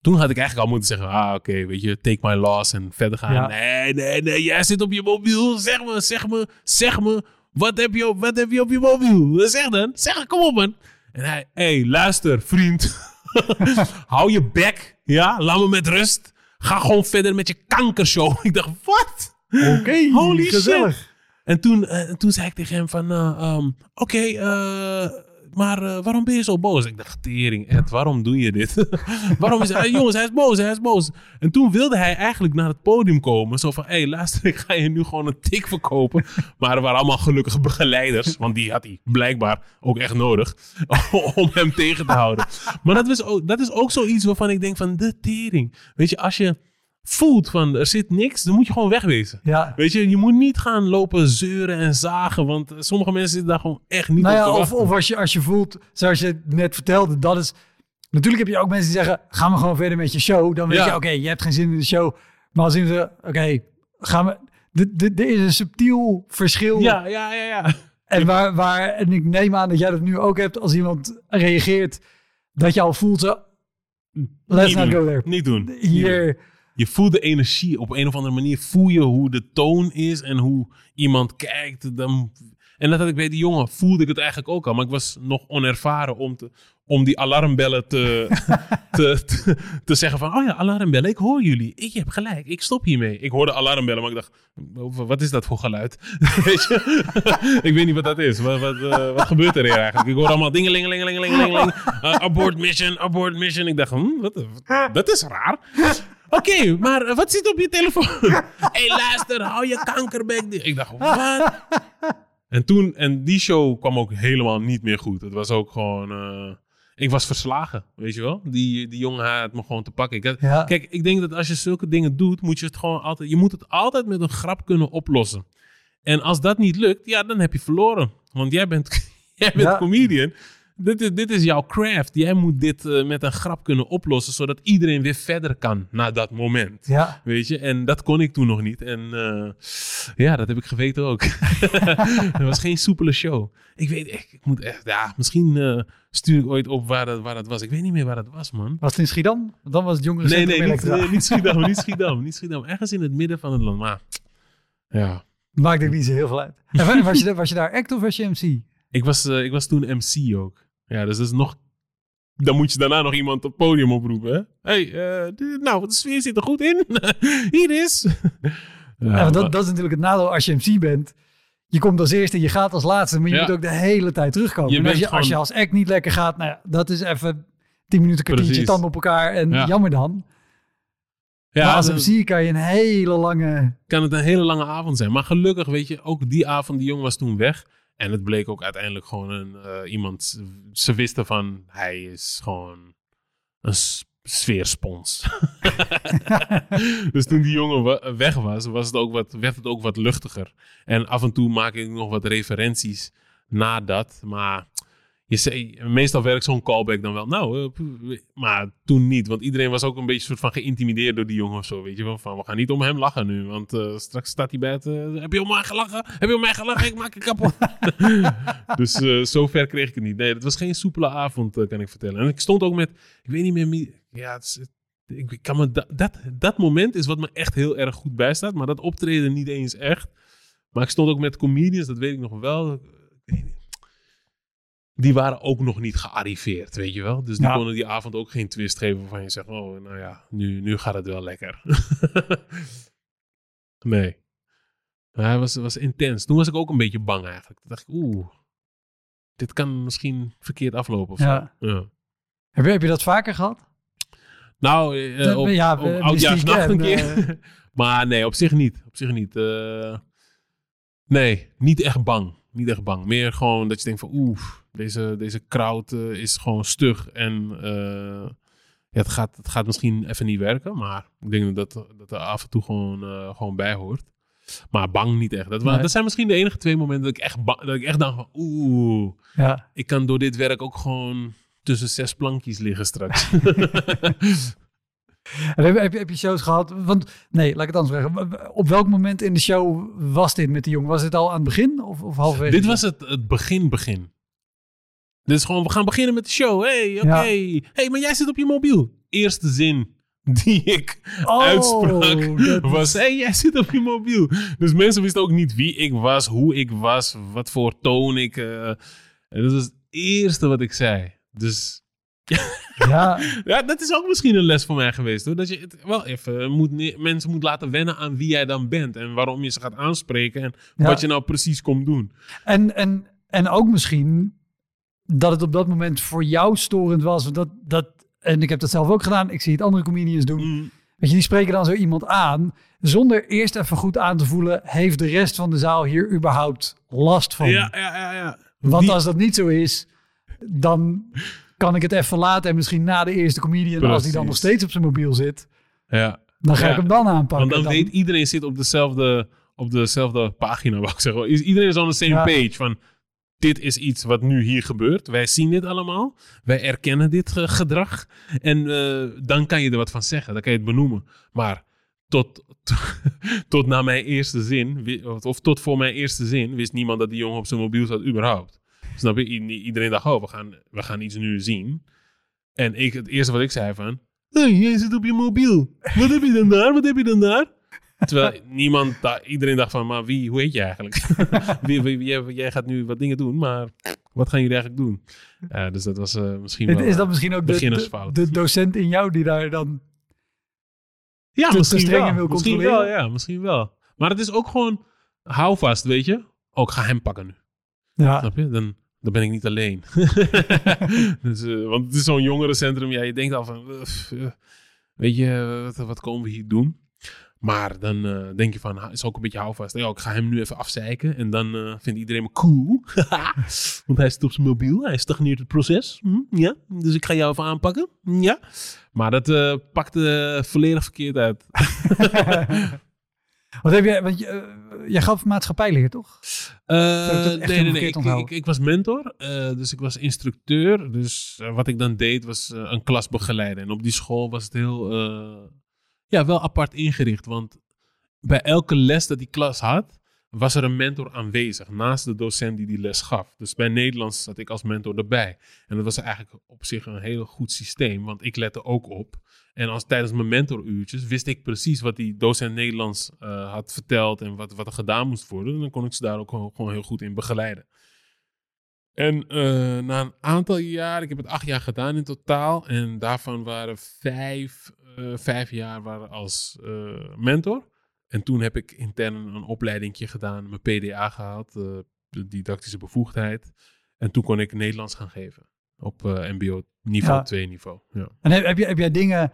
toen had ik eigenlijk al moeten zeggen, ah oké, weet je, take my loss en verder gaan. Ja. Nee, nee, nee, jij zit op je mobiel. Zeg me, zeg me, zeg me, wat heb je op, wat heb je, op je mobiel? Zeg dan, zeg, kom op man. En hij, hé, hey, luister vriend, hou je bek, ja, laat me met rust. Ga gewoon verder met je kankershow. Ik dacht, wat? Oké, Holy shit. gezellig. En toen, eh, toen zei ik tegen hem van, eh, ehm, oké, eh, maar eh, waarom ben je zo boos? Ik dacht, tering, Ed, waarom doe je dit? waarom is hij, jongens, hij is boos, hij is boos. En toen wilde hij eigenlijk naar het podium komen. Zo van, hé, hey, ik ga je nu gewoon een tik verkopen. Maar er waren allemaal gelukkige begeleiders, want die had hij blijkbaar ook echt nodig om hem tegen te houden. Maar dat, was ook, dat is ook zoiets waarvan ik denk van, de tering. Weet je, als je voelt van, er zit niks, dan moet je gewoon wegwezen. Ja. Weet je, je moet niet gaan lopen zeuren en zagen, want sommige mensen zitten daar gewoon echt niet Nou op ja, te of, wachten. of als, je, als je voelt, zoals je net vertelde, dat is... Natuurlijk heb je ook mensen die zeggen, ga maar gewoon verder met je show. Dan weet Ja. je, oké, je hebt geen zin in de show. Maar als iemand zegt, oké, gaan we... de- de- Er is een subtiel verschil. Ja, ja, ja, ja. En, waar, waar, en ik neem aan dat jij dat nu ook hebt als iemand reageert, dat je al voelt zo, let's Niet not doen. go there. Niet doen. Niet doen. Je voelt de energie. Op een of andere manier voel je hoe de toon is en hoe iemand kijkt. Dan... En dat had ik bij die jongen, voelde ik het eigenlijk ook al. Maar ik was nog onervaren om, te, om die alarmbellen te, te, te, te zeggen van... Oh ja, alarmbellen, ik hoor jullie. Ik heb gelijk, ik stop hiermee. Ik hoorde alarmbellen, maar ik dacht... Wat is dat voor geluid? Weet je? ik weet niet wat dat is. Wat, wat, eh, wat gebeurt er hier eigenlijk? Ik hoor allemaal dingelingelingelingelingeling. Uh, abort mission, abort mission. Ik dacht, hm, wat, dat is raar. Oké, maar wat zit op je telefoon? Hé, hey, luister, hou je kankerbek. Ik dacht, wat? En toen, en die show kwam ook helemaal niet meer goed. Het was ook gewoon, eh, ik was verslagen, weet je wel? Die, die jongen had me gewoon te pakken. Ik had- Ja. Kijk, ik denk dat als je zulke dingen doet, moet je het gewoon altijd, je moet het altijd met een grap kunnen oplossen. En als dat niet lukt, ja, dan heb je verloren. Want jij bent, jij bent Ja. comedian. Dit is, dit is jouw craft. Jij moet dit eh, met een grap kunnen oplossen, zodat iedereen weer verder kan na dat moment. ja. Weet je, en dat kon ik toen nog niet. En eh, ja, dat heb ik geweten ook. Het was geen soepele show. Ik weet echt, ik moet echt, ja, misschien eh, stuur ik ooit op waar dat, waar dat was. Ik weet niet meer waar dat was, man. Was het in Schiedam? Dan was het jongere Nee, nee, niet, nee, niet Schiedam, niet Schiedam, niet Schiedam. Ergens in het midden van het land, maar ja. Maakt er niet zo heel veel uit. En wa- was je, daar- was je daar act of was je MC? Ik was, ik was toen MC ook. Ja, dus dat is nog... Dan moet je daarna nog iemand op het podium oproepen, hè? hey, eh, nou, de sfeer zit er goed in. Hier is... Ja, dat, dat is natuurlijk het nadeel als je MC bent. Je komt als eerste, je gaat als laatste, maar je Ja. moet ook de hele tijd terugkomen. Je en als je, als je als act niet lekker gaat, nou ja, dat is even tien minuten kwartiertje tanden op elkaar en Ja. jammer dan. ja, maar als dan- MC kan je een hele lange... kan het een hele lange avond zijn. Maar gelukkig, weet je, ook die avond, die jongen was toen weg. En het bleek ook uiteindelijk gewoon een, eh, iemand. Ze wisten van hij is gewoon een sfeerspons. dus toen die jongen weg was, was het ook wat, werd het ook wat luchtiger. En af en toe maak ik nog wat referenties na dat. Maar je zei, meestal werkt zo'n callback dan wel. Nou, eh, maar toen niet. Want iedereen was ook een beetje soort van geïntimideerd door die jongen of zo. Weet je van we gaan niet om hem lachen nu. Want eh, straks staat hij het... eh, heb je om mij gelachen? Heb je om mij gelachen? Ik maak je kapot. dus zover kreeg ik het niet. Nee, het was geen soepele avond, kan ik vertellen. En ik stond ook met... Ik weet niet meer... Ja, ik kan me da- dat, dat moment is wat me echt heel erg goed bijstaat. Maar dat optreden niet eens echt. Maar ik stond ook met comedians, dat weet ik nog wel. Ik weet niet. Die waren ook nog niet gearriveerd, weet je wel. Dus die Ja. konden die avond ook geen twist geven waarvan je zegt... Oh, nou ja, nu, nu gaat het wel lekker. nee. Ja, Hij was, was intens. Toen was ik ook een beetje bang eigenlijk. Toen dacht ik, oeh. dit kan misschien verkeerd aflopen of Ja. Heb je, heb je dat vaker gehad? Nou, op, ja, op oudjaarsnacht een keer. maar nee, op zich niet. Op zich niet. Eh, nee, niet echt bang. Niet echt bang. Meer gewoon dat je denkt van oeh, deze, deze crowd eh, is gewoon stug. En eh, ja, het, gaat, het gaat misschien even niet werken. Maar ik denk dat dat er af en toe gewoon, eh, gewoon bij hoort. Maar bang niet echt. Dat, Nee. dat zijn misschien de enige twee momenten dat ik echt, ba- dat ik echt dacht van oeh, Ja. ik kan door dit werk ook gewoon tussen zes plankjes liggen straks. En heb, heb, je- heb je shows gehad? Want nee, laat ik het anders zeggen. Op welk moment in de show was dit met die jongen? Was dit al aan het begin of, of halverwege? Dit was het, het begin, begin. Dit is gewoon, we gaan beginnen met de show. hey, oké. Ja. hey, maar jij zit op je mobiel. Eerste zin die ik Oh, uitsprak was, hey, jij zit op je mobiel. Dus mensen wisten ook niet wie ik was, hoe ik was, wat voor toon ik... eh, en dat was het eerste wat ik zei. Dus Ja, ja, dat is ook misschien een les voor mij geweest. Hoor. Dat je het wel even moet, mensen moet laten wennen aan wie jij dan bent. En waarom je ze gaat aanspreken. En Ja. wat je nou precies komt doen. en, en, en ook misschien dat het op dat moment voor jou storend was. want Dat, dat, en ik heb dat zelf ook gedaan. Ik zie het andere comedians doen. Mm, Weet je, die spreken dan zo iemand aan. Zonder eerst even goed aan te voelen. Heeft de rest van de zaal hier überhaupt last van? Ja, ja, ja. ja. Want als dat niet zo is, dan kan ik het even laten. En misschien na de eerste comedian, als die dan nog steeds op zijn mobiel zit, ja. dan ga Ja, ik hem dan aanpakken. Want dan, weet iedereen zit op dezelfde, op dezelfde pagina, wou ik zeggen. Is- Iedereen is on the same Ja. page van... Dit is iets wat nu hier gebeurt. Wij zien dit allemaal. Wij erkennen dit gedrag. En eh, dan kan je er wat van zeggen. Dan kan je het benoemen. Maar tot, tot na mijn eerste zin... of tot voor mijn eerste zin... wist niemand dat die jongen op zijn mobiel zat überhaupt. Snap je? I- Iedereen dacht, oh, we gaan, we gaan iets nu zien. En ik, het eerste wat ik zei van... Hey, jij zit op je mobiel. Wat heb je dan daar? Wat heb je dan daar? Terwijl niemand, da- iedereen dacht van, maar wie, hoe heet je eigenlijk? wie, wie- wie- jij, gaat nu wat dingen doen, maar wat gaan jullie eigenlijk doen? Dus dat was eh, misschien wel... Is dat misschien ook de, de, beginnersfout. de docent in jou die daar dan... ja, te- te misschien streng wel. wil misschien wel, ja, misschien wel. Maar het is ook gewoon, hou vast, weet je? Ook ga hem pakken nu. Ja, Snap je? Dan, dan ben ik niet alleen. dus, eh, want het is zo'n jongerencentrum. Ja, je denkt al van... eh, weet je, wat, wat komen we hier doen? Maar dan eh, denk je van, is ook een beetje houvast. Ja, ik ga hem nu even afzeiken. En dan vindt iedereen me cool. Want hij zit op zijn mobiel. Hij stagneert het proces. Hm, ja, dus ik ga jou even aanpakken. Ja. Maar dat pakte volledig verkeerd uit. Wat heb jij... Want je, eh, jij gaf maatschappijleer, toch? Eh, nee, nee, nee. Ik, ik, ik was mentor, eh, dus ik was instructeur. Dus wat ik dan deed was een klas begeleiden. En op die school was het heel, ja, wel apart ingericht. Want bij elke les dat die klas had, was er een mentor aanwezig. Naast de docent die die les gaf. Dus bij Nederlands zat ik als mentor erbij. En dat was eigenlijk op zich een heel goed systeem, want ik lette ook op. En als tijdens mijn mentoruurtjes wist ik precies wat die docent Nederlands eh, had verteld en wat, wat er gedaan moest worden. En dan kon ik ze daar ook gewoon, heel goed in begeleiden. En eh, na een aantal jaar, ik heb het acht jaar gedaan in totaal. En daarvan waren vijf, eh, vijf jaar waren als mentor. En toen heb ik intern een opleidingje gedaan, mijn PDA gehaald, eh, de didactische bevoegdheid. En toen kon ik Nederlands gaan geven op eh, MBO niveau Ja. 2 niveau. Ja. En heb, heb, je, heb jij dingen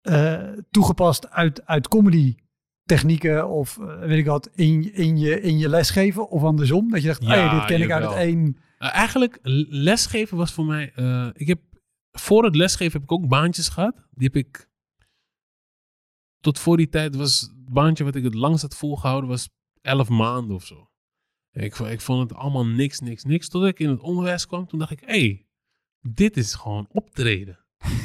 eh, toegepast uit, uit comedy technieken of weet ik wat, in, in, je, in je lesgeven of andersom? Dat je dacht, Ja, hey, dit ken ik uit het één. Uh, eigenlijk, lesgeven was voor mij. ik heb, voor het lesgeven heb ik ook baantjes gehad. Die heb ik. Tot voor die tijd was het baantje wat ik het langst had volgehouden, was 11 maanden of zo. Ik, ik vond het allemaal niks, niks, niks. Totdat ik in het onderwijs kwam, toen dacht ik: hé, hey, dit is gewoon optreden.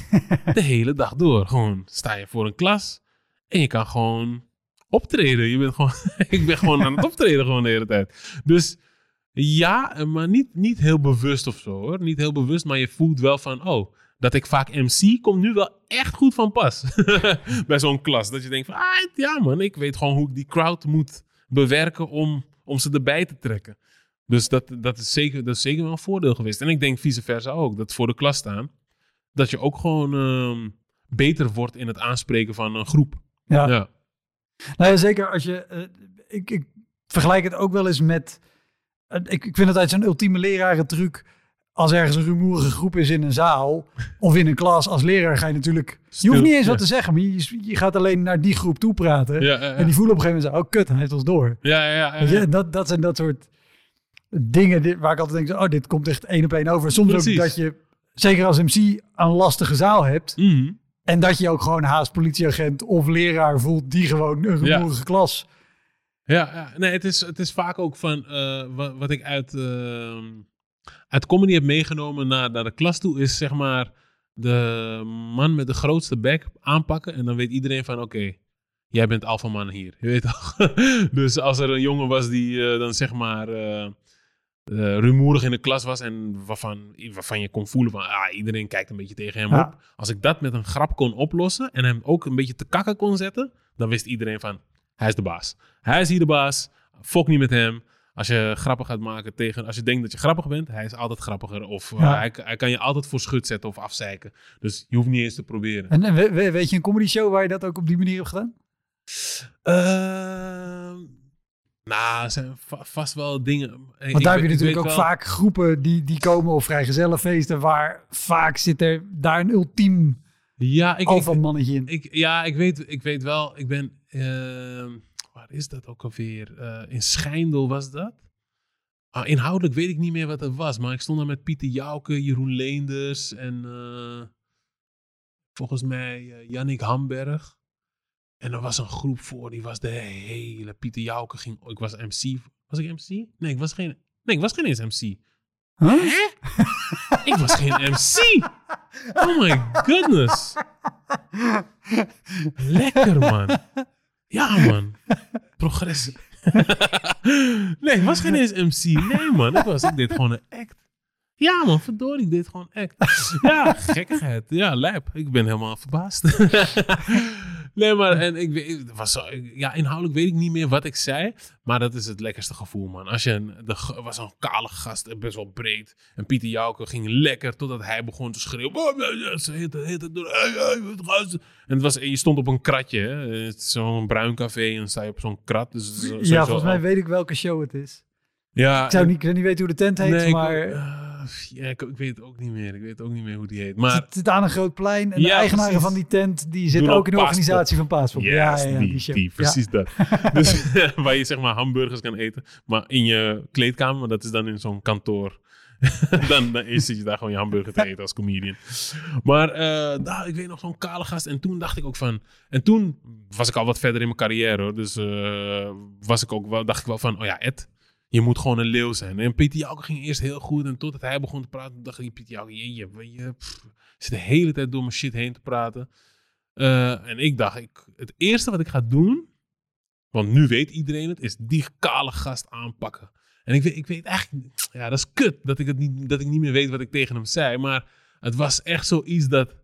De hele dag door. Gewoon sta je voor een klas en je kan gewoon optreden. Je bent gewoon, ik ben gewoon aan het optreden gewoon de hele tijd. Dus ja, maar niet, niet heel bewust of zo hoor. Niet heel bewust, maar je voelt wel van, oh, dat ik vaak MC komt nu wel echt goed van pas. Bij zo'n klas. Dat je denkt van, ah, ja man, ik weet gewoon hoe ik die crowd moet bewerken om, om ze erbij te trekken. Dus dat, dat, is zeker, dat is zeker wel een voordeel geweest. En ik denk vice versa ook, dat voor de klas staan, dat je ook gewoon ehm, beter wordt in het aanspreken van een groep. Ja. Ja. Nou ja, zeker als je. eh, ik, ik vergelijk het ook wel eens met. ik, ik vind het uit zo'n ultieme lerarentruc. Als ergens een rumoerige groep is in een zaal of in een klas, als leraar ga je natuurlijk... je hoeft niet eens wat ja. te zeggen, maar je, je gaat alleen naar die groep toe praten. Ja, ja, En die voelen op een gegeven moment oh kut, hij heeft ons door. ja, ja, ja, dat, dat zijn dat soort dingen waar ik altijd denk, oh, dit komt echt één op één over. Soms Precies. ook dat je, zeker als MC, een lastige zaal hebt. Mhm. En dat je ook gewoon haast politieagent of leraar voelt die gewoon een rumoerige klas. Ja, ja. nee, het is, het is vaak ook van eh, wat, wat ik uit, eh, uit comedy heb meegenomen naar, naar de klas toe, is zeg maar de man met de grootste bek aanpakken. En dan weet iedereen van, oké, jij bent alpha man hier. Je weet toch? dus als er een jongen was die eh, dan zeg maar eh, eh, rumoerig in de klas was en waarvan, waarvan je kon voelen van, ah, iedereen kijkt een beetje tegen hem Ja. op. Als ik dat met een grap kon oplossen en hem ook een beetje te kakken kon zetten, dan wist iedereen van, hij is de baas. Hij is hier de baas. Fok niet met hem. Als je grappen gaat maken tegen... Als je denkt dat je grappig bent, hij is altijd grappiger. Of eh, Ja. hij, hij kan je altijd voor schut zetten of afzeiken. Dus je hoeft niet eens te proberen. En, en we- we- weet je een comedy show waar je dat ook op die manier hebt gedaan? Ehm, nou, er zijn va- vast wel dingen... Ik- Want daar heb je natuurlijk ook wel- vaak groepen die, die komen of vrijgezellenfeesten waar vaak zit er daar een ultiem Ja, ik, alpha mannetje in. ik, ja ik, weet, ik weet wel. Ik ben... ehm, waar is dat ook alweer? Eh, in Schijndel was dat. Ah, inhoudelijk weet ik niet meer wat het was. Maar ik stond daar met Pieter Jouke, Jeroen Leenders en eh, volgens mij eh Jannik Hamberg. En er was een groep voor, die was de hele... Pieter Jouke ging... Ik was MC. Was ik MC? Nee, ik was geen... Nee, ik was geen eens MC. Huh? Hè? ik was geen MC. Oh my goodness. Lekker, man. Ja, man. Progressie. nee, ik was geen eens MC. Nee, man. Ik, was, ik deed gewoon een act. Ja, man. Verdorie, ik deed gewoon act. Ja, gekkigheid. Ja, lijp. Ik ben helemaal verbaasd. nee, maar en ik, weet- was zo, ja, inhoudelijk weet ik niet meer wat ik zei. Maar dat is het lekkerste gevoel, man. Als je een, de, was een kale gast, eh, best wel breed. En Pieter Jouke ging lekker totdat hij begon te schreeuwen. Ze? En het was, je stond op een kratje, Zo'n bruin café en sta je op zo'n krat. Dus zo- ja, volgens mij weet ik welke show het is. Ja, Ik zou niet, ik niet weten hoe de tent heet, nee, ik- maar ja, ik, ik weet het ook niet meer. Ik weet ook niet meer hoe die heet. het Maar zit aan een groot plein. En de eigenaren precies. van die tent, die zit ook in de organisatie van Paaspop. Yes, ja, ja, die, die, precies dat. Dus waar je zeg maar hamburgers kan eten, maar in je kleedkamer, maar dat is dan in zo'n kantoor. dan, dan zit je daar gewoon je hamburger te eten als comedian. Maar eh, nou, ik weet nog zo'n kale gast. En toen dacht ik ook van... En toen was ik al wat verder in mijn carrière hoor. Dus eh, was ik ook wel, dacht ik wel van... Oh ja, Ed, je moet gewoon een leeuw zijn. En Pieter Jouke ging eerst heel goed. En totdat hij begon te praten, dacht ik... Pieter Jouke, je, zit de hele tijd door mijn shit heen te praten. Eh, en ik dacht, ik, het eerste wat ik ga doen... Want nu weet iedereen het, is die kale gast aanpakken. En ik weet, ik weet eigenlijk, ja, dat is kut dat ik, het niet, dat ik niet meer weet wat ik tegen hem zei. Maar het was echt zoiets dat,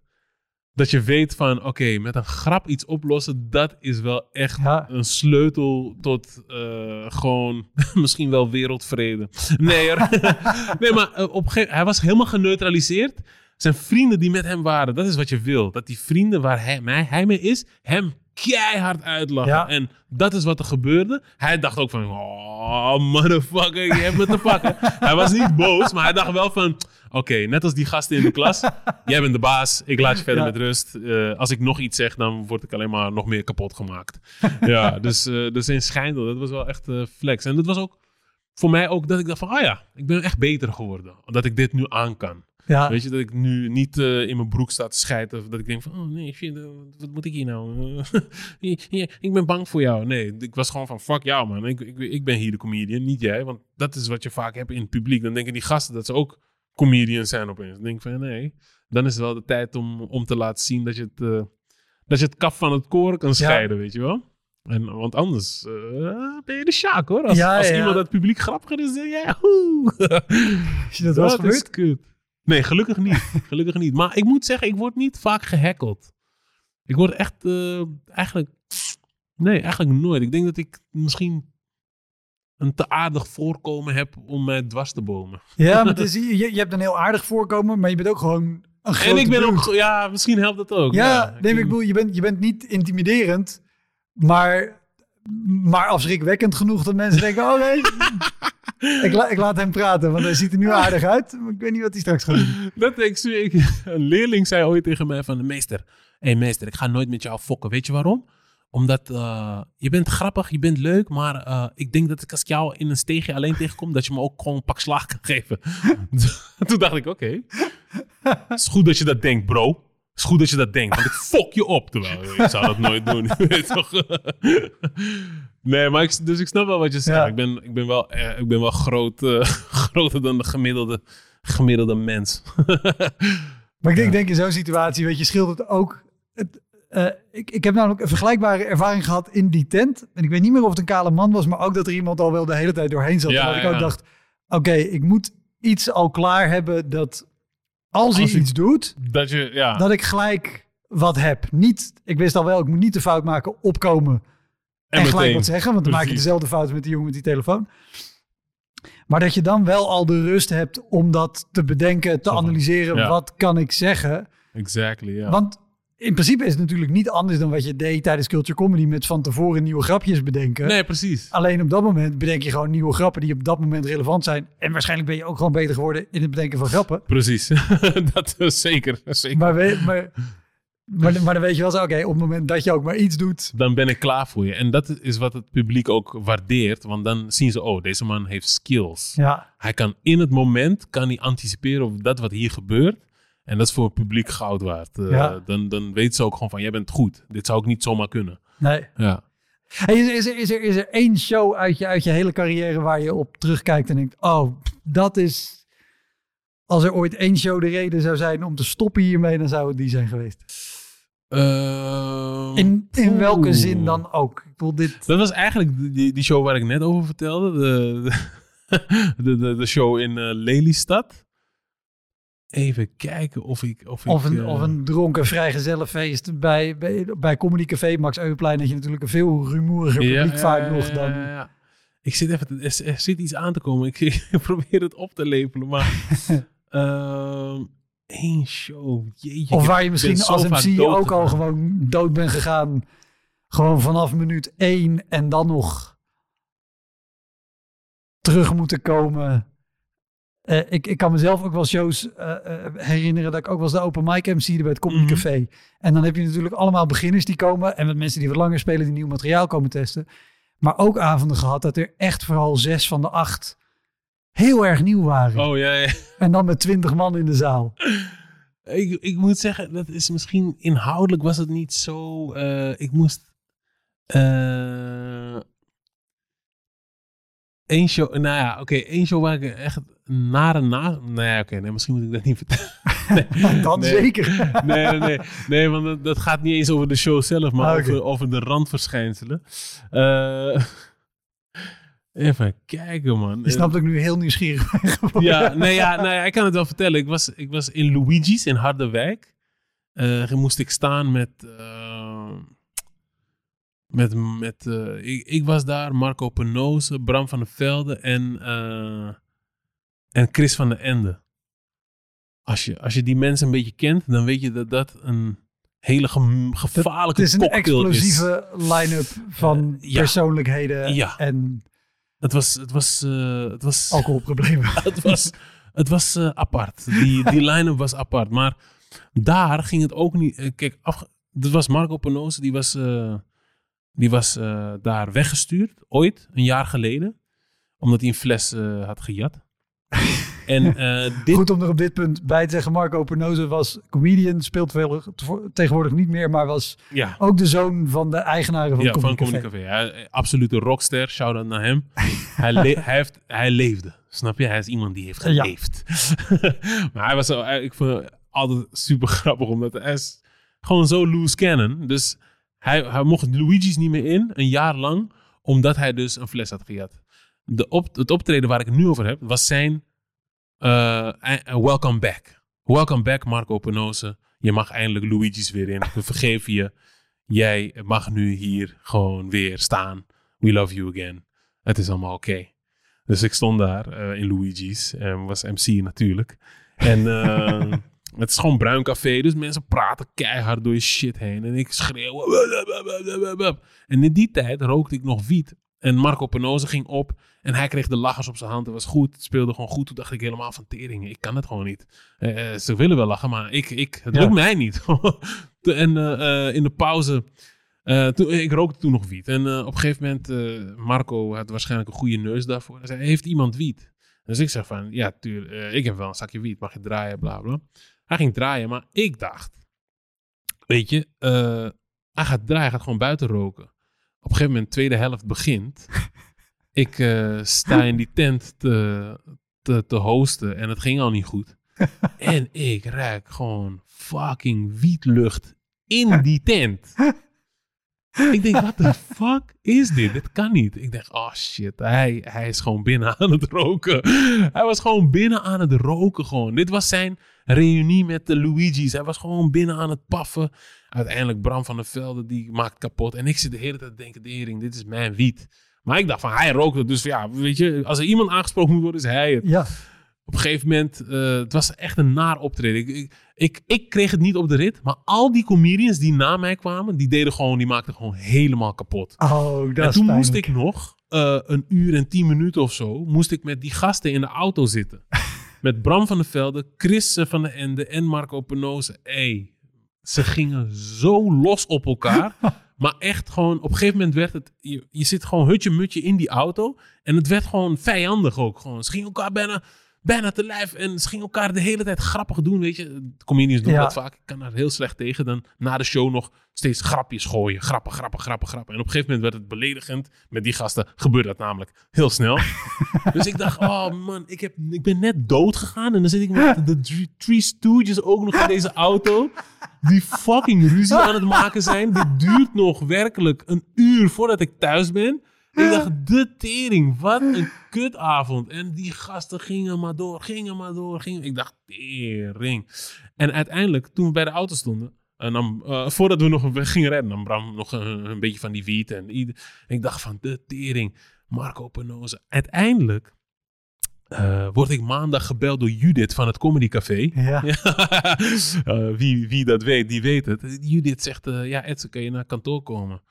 dat je weet van, oké, met een grap iets oplossen, dat is wel echt Ja. een sleutel tot eh, gewoon misschien wel wereldvrede. Nee, nee maar eh, op een gegeven- hij was helemaal geneutraliseerd. Zijn vrienden die met hem waren, dat is wat je wil. Dat die vrienden waar hij, mij, hij mee is, hem keihard uitlachen. Ja. En dat is wat er gebeurde. Hij dacht ook van, oh, motherfucker, je hebt me te pakken. hij was niet boos, maar hij dacht wel van, oké, net als die gasten in de klas. Jij bent de baas, ik laat je verder Ja. met rust. Eh, als ik nog iets zeg, dan word ik alleen maar nog meer kapot gemaakt. ja, dus, eh, dus in Schijndel, dat was wel echt eh, flex. En dat was ook voor mij ook dat ik dacht van, oh ja, ik ben echt beter geworden. Dat ik dit nu aan kan. Ja. Weet je, dat ik nu niet in mijn broek sta te schijten. Of dat ik denk van, oh nee, shit, wat moet ik hier nou? Ik ben bang voor jou. Nee, ik was gewoon van, fuck jou man. Ik, ik, ik ben hier de comedian, niet jij. Want dat is wat je vaak hebt in het publiek. Dan denken die gasten dat ze ook comedians zijn opeens. Dan denk ik van, nee, dan is het wel de tijd om, om te laten zien dat je het, eh, dat je het kaf van het koren kan scheiden, weet je wel. En, want anders eh, ben je de Sjaak hoor. Als, Ja, als ja. iemand uit het publiek grappiger is, dan jij. Oeh. Is je dat wel eens Dat gebeurd? kut. Nee, gelukkig niet. gelukkig niet. Maar ik moet zeggen, ik word niet vaak gehackeld. Ik word echt eh, eigenlijk... Nee, eigenlijk nooit. Ik denk dat ik misschien een te aardig voorkomen heb om mij dwars te bomen. Ja, maar het is, je, je hebt een heel aardig voorkomen, maar je bent ook gewoon een En grote ik ben ook... Ja, misschien helpt dat ook. Ja, Ja, nee, ik bedoel, je bent, je bent niet intimiderend, maar, maar afschrikwekkend genoeg dat mensen denken, oh nee, ik, la- ik laat hem praten, want hij ziet er nu aardig uit. Maar ik weet niet wat hij straks gaat doen. Dat ik, ik, een leerling zei ooit tegen mij van... Meester, hé meester, ik ga nooit met jou fokken. Weet je waarom? Omdat eh, je bent grappig, je bent leuk, maar eh, ik denk dat ik als ik jou in een steegje alleen tegenkom, dat je me ook gewoon een pak slaag kan geven. Toen dacht ik, oké. Het is goed dat je dat denkt, bro. Het is goed dat je dat denkt, want ik fok je op. Terwijl ik zou dat nooit doen. toch? nee, maar ik, dus ik snap wel wat je zegt. Ja. Ik, ben, ik ben wel, eh, ik ben wel groot, groter dan de gemiddelde, gemiddelde mens. Maar ik denk, ik denk in zo'n situatie, weet je, scheelt het ook. Het, eh, ik, ik heb namelijk een vergelijkbare ervaring gehad in die tent. En ik weet niet meer of het een kale man was, maar ook dat er iemand al wel de hele tijd doorheen zat. Ja, en dat ik ook dacht, oké, ik moet iets al klaar hebben dat als hij iets doet, dat je, ja. dat ik gelijk wat heb. Niet, ik wist al wel, ik moet niet de fout maken, opkomen en, gelijk wat zeggen. Want dan maak je dezelfde fout met die jongen met die telefoon. Maar dat je dan wel al de rust hebt om dat te bedenken, te analyseren. ja. Wat kan ik zeggen? Exactly, ja. Want in principe is het natuurlijk niet anders dan wat je deed tijdens Culture Comedy met van tevoren nieuwe grapjes bedenken. Nee, precies. Alleen op dat moment bedenk je gewoon nieuwe grappen die op dat moment relevant zijn. En waarschijnlijk ben je ook gewoon beter geworden in het bedenken van grappen. Precies. dat is zeker. zeker. Maar, we, maar, maar, maar dan weet je wel zo, oké, op het moment dat je ook maar iets doet. Dan ben ik klaar voor je. En dat is wat het publiek ook waardeert. Want dan zien ze, oh, deze man heeft skills. Ja, Hij kan in het moment kan hij anticiperen op dat wat hier gebeurt. En dat is voor het publiek goud waard. Eh, Ja. dan, dan weet ze ook gewoon van, jij bent goed. Dit zou ook niet zomaar kunnen. nee. Ja. Hey, is, er- is, er, is, er, is er één show uit je, uit je hele carrière waar je op terugkijkt en denkt, oh, dat is... Als er ooit één show de reden zou zijn om te stoppen hiermee, dan zou het die zijn geweest. Ehm, In, in welke zin dan ook. Ik bedoel, dit... Dat was eigenlijk die, die show waar ik net over vertelde. De, de, de, de show in eh, Lelystad. Even kijken of ik... Of, Of ik, een, eh, of een dronken vrijgezellenfeest bij, bij, bij Comedy Café Max Euweplein. Dat je natuurlijk een veel rumoeriger publiek ja, vaak ja, nog dan... ja. Ik zit even... Er, er zit iets aan te komen. Ik, ik probeer het op te lepelen, maar... één show. Jeetje. Of waar je misschien als MC ook al gewoon dood bent gegaan. Gewoon vanaf minuut één en dan nog terug moeten komen. Eh, ik, ik kan mezelf ook wel shows eh, eh, herinneren dat ik ook wel eens de open mic MC'de bij het Comedy Mhm. Café. En dan heb je natuurlijk allemaal beginners die komen en met mensen die wat langer spelen die nieuw materiaal komen testen. Maar ook avonden gehad dat er echt vooral zes van de acht heel erg nieuw waren. Oh ja, ja. En dan met twintig man in de zaal. Ik, ik moet zeggen, dat is misschien inhoudelijk was het niet zo. ik moest. Eén show, nou ja, oké, één show waar ik echt nare na. Ja, oké, nee, misschien moet ik dat niet vertellen. Nee, Dan nee. zeker. Nee, nee, nee, nee, want dat, gaat niet eens over de show zelf, maar Ah, over, over de randverschijnselen. Eh, even kijken, man. Je snapt ik nu heel nieuwsgierig. Ja, nee, ja, nou ja, ik kan het wel vertellen. Ik was, ik was in Luigi's in Harderwijk. Eh moest ik staan met. eh, met, met ik, ik was daar, Marco Penose, Bram van der Velde en, en Chris van der Ende. Als je, als je die mensen een beetje kent, dan weet je dat dat een hele gevaarlijke Het is een cocktail is. explosieve line-up van Eh, ja. persoonlijkheden Ja. en Het was, het was, eh, het was, alcoholproblemen. het was, het was eh, apart. Die, die line-up was apart. Maar daar ging het ook niet. kijk, dat was Marco Penose, die was, die was daar weggestuurd, ooit, een jaar geleden. Omdat hij een fles had gejat. en eh, dit. Goed om er op dit punt bij te zeggen, Marco Pernose was comedian, speelt veel, tegenwoordig niet meer, maar was Ja, ook de zoon van de eigenaren van ja, Comedy van Café. Café. Hij, eh, absolute rockster, shout-out naar hem. hij, le- hij, heeft, hij leefde, snap je? Hij is iemand die heeft Ja. geleefd. maar hij was zo, hij- ik vond het altijd super grappig, omdat hij is gewoon zo loose cannon. Dus hij, hij mocht Luigi's niet meer in, een jaar lang, omdat hij dus een fles had gejat. De op, het optreden waar ik het nu over heb, was zijn eh, eh, welcome back. Welcome back, Marco Penose. Je mag eindelijk Luigi's weer in. We vergeven je. Jij mag nu hier gewoon weer staan. We love you again. Het is allemaal oké. Dus ik stond daar eh, in Luigi's. En was MC natuurlijk. En het is gewoon bruin café. Dus mensen praten keihard door je shit heen. En ik schreeuw. En in die tijd rookte ik nog wiet. En Marco Penoze ging op en hij kreeg de lachers op zijn hand. Het was goed, het speelde gewoon goed. Toen dacht ik helemaal van tering, ik kan het gewoon niet. Eh, ze willen wel lachen, maar ik, ik, het Ja. lukt mij niet. en eh, eh, in de pauze, eh, toen, ik rookte toen nog wiet. En eh, op een gegeven moment, eh, Marco had waarschijnlijk een goede neus daarvoor. Hij zei, heeft iemand wiet? Dus ik zeg van, ja, tuurlijk, eh, ik heb wel een zakje wiet, mag je draaien, bla bla. Hij ging draaien, maar ik dacht, weet je, eh, hij gaat draaien, hij gaat gewoon buiten roken. Op een gegeven moment, tweede helft begint. ik eh, sta in die tent te, te, te hosten en het ging al niet goed. en ik ruik gewoon fucking wietlucht in die tent. Ik denk, what the fuck is dit? Dit kan niet. Ik dacht, oh shit, hij, hij is gewoon binnen aan het roken. Hij was gewoon binnen aan het roken gewoon. Dit was zijn reunie met de Luigi's. Hij was gewoon binnen aan het paffen. Uiteindelijk Bram van der Velde, die maakt kapot. En ik zit de hele tijd te denken, dering, dit is mijn wiet. Maar ik dacht van, hij rookt het. Dus ja, weet je, als er iemand aangesproken moet worden, is hij het. Ja. Op een gegeven moment, eh, het was echt een naar optreden. Ik, ik, ik, ik kreeg het niet op de rit, maar al die comedians die na mij kwamen, die deden gewoon, die maakten gewoon helemaal kapot. Oh, dat en toen moest ik nog eh, een uur en tien minuten of zo, moest ik met die gasten in de auto zitten. met Bram van der Velde, Chris van der Ende en Marco Penoze. Ey, ze gingen zo los op elkaar. maar echt gewoon, op een gegeven moment werd het, je, je zit gewoon hutje-mutje in die auto. En het werd gewoon vijandig ook. Gewoon. Ze gingen elkaar bijna, bijna te lijf en ze gingen elkaar de hele tijd grappig doen, weet je. Comedians doen Ja. dat vaak. Ik kan daar heel slecht tegen. Dan na de show nog steeds grapjes gooien. Grappen, grappen, grappen, grappen. En op een gegeven moment werd het beledigend. Met die gasten gebeurde dat namelijk heel snel. dus ik dacht, oh man, ik, heb, ik ben net dood gegaan. En dan zit ik met de Three- Three Stooges ook nog in deze auto. Die fucking ruzie aan het maken zijn. Dit duurt nog werkelijk een uur voordat ik thuis ben. Ik dacht, de tering, wat een kutavond. En die gasten gingen maar door, gingen maar door. Gingen. Ik dacht, tering. En uiteindelijk, toen we bij de auto stonden, en dan, eh, voordat we nog gingen redden, nam Bram nog een, een beetje van die wiet. En ieder- ik dacht van, de tering, Marco Penoze. Uiteindelijk eh, word ik maandag gebeld door Judith van het Comedy Café. Ja. Eh, wie, wie dat weet, die weet het. Judith zegt, ja Edson, kan je naar kantoor komen?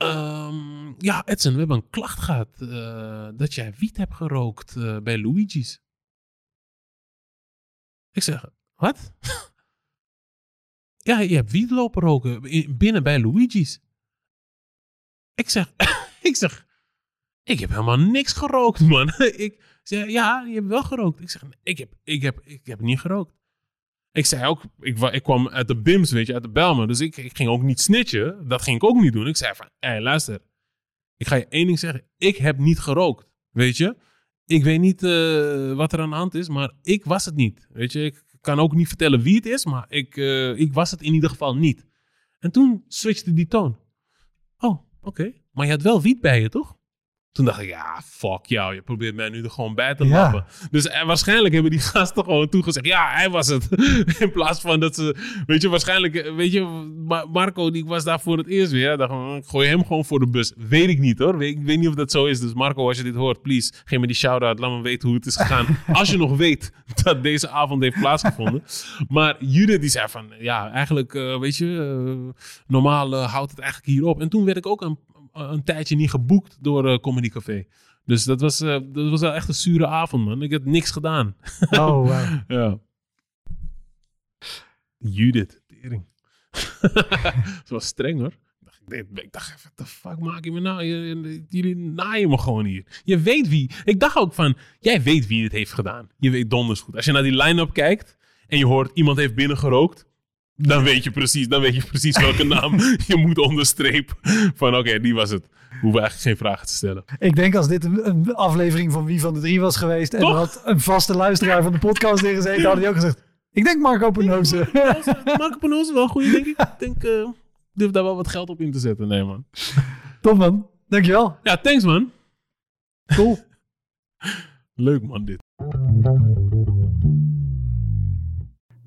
Ehm, ja, Edson, we hebben een klacht gehad eh, dat jij wiet hebt gerookt eh, bij Luigi's. Ik zeg, wat? ja, je hebt wiet lopen roken in- binnen bij Luigi's. Ik zeg, ik zeg, ik heb helemaal niks gerookt, man. ik zeg, ja, je hebt wel gerookt. Ik zeg, ik heb, ik heb, ik heb niet gerookt. Ik zei ook, ik, ik kwam uit de BIMS, weet je, uit de Belmen. Dus ik, ik ging ook niet snitchen. Dat ging ik ook niet doen. Ik zei van, hé, luister. Ik ga je één ding zeggen. Ik heb niet gerookt, weet je. Ik weet niet eh, wat er aan de hand is, maar ik was het niet. Weet je, ik kan ook niet vertellen wie het is, maar ik, eh, ik was het in ieder geval niet. En toen switchte die toon. Oh, oké. Maar je had wel wiet bij je, toch? Toen dacht ik, ja, fuck jou. Je probeert mij nu er gewoon bij te Ja. lappen. Dus eh, waarschijnlijk hebben die gasten gewoon toegezegd, ja, hij was het. In plaats van dat ze, weet je, waarschijnlijk, eh, weet je, Ma- Marco, die was daar voor het eerst weer. Dacht, van, ik gooi hem gewoon voor de bus. Weet ik niet hoor. Ik weet niet of dat zo is. Dus Marco, als je dit hoort, please, geef me die shout-out. Laat me weten hoe het is gegaan. als je nog weet dat deze avond heeft plaatsgevonden. Maar Judith die zei van, ja, eigenlijk, eh, weet je, normaal houdt het eigenlijk hier op. En toen werd ik ook een, een tijdje niet geboekt door eh, Comedy Café. Dus dat was, eh, dat was wel echt een zure avond, man. Ik heb niks gedaan. Oh, wauw. Ja. Judith, tering. Ze was streng hoor. Ik dacht, ik- ik dacht, even, what the fuck maak je me nou? Jullie naaien me gewoon hier. Je weet wie. Ik dacht ook van, jij weet wie dit heeft gedaan. Je weet donders goed. Als je naar die line-up kijkt en je hoort iemand heeft binnengerookt. Dan weet je precies, dan weet je precies welke naam je moet onderstrepen. Van oké, die was het. Hoeven eigenlijk geen vragen te stellen. Ik denk als dit een, een aflevering van Wie van de Drie was geweest... en Toch? er had een vaste luisteraar van de podcast in gezeten... hadden die ook gezegd... Ik denk Marco Penoze. Marco Panoz wel een goede, denk ik. Ik denk, ik durf daar wel wat geld op in te zetten. Nee, man. Top man. Dankjewel. Ja, thanks, man. Cool. Leuk, man, dit.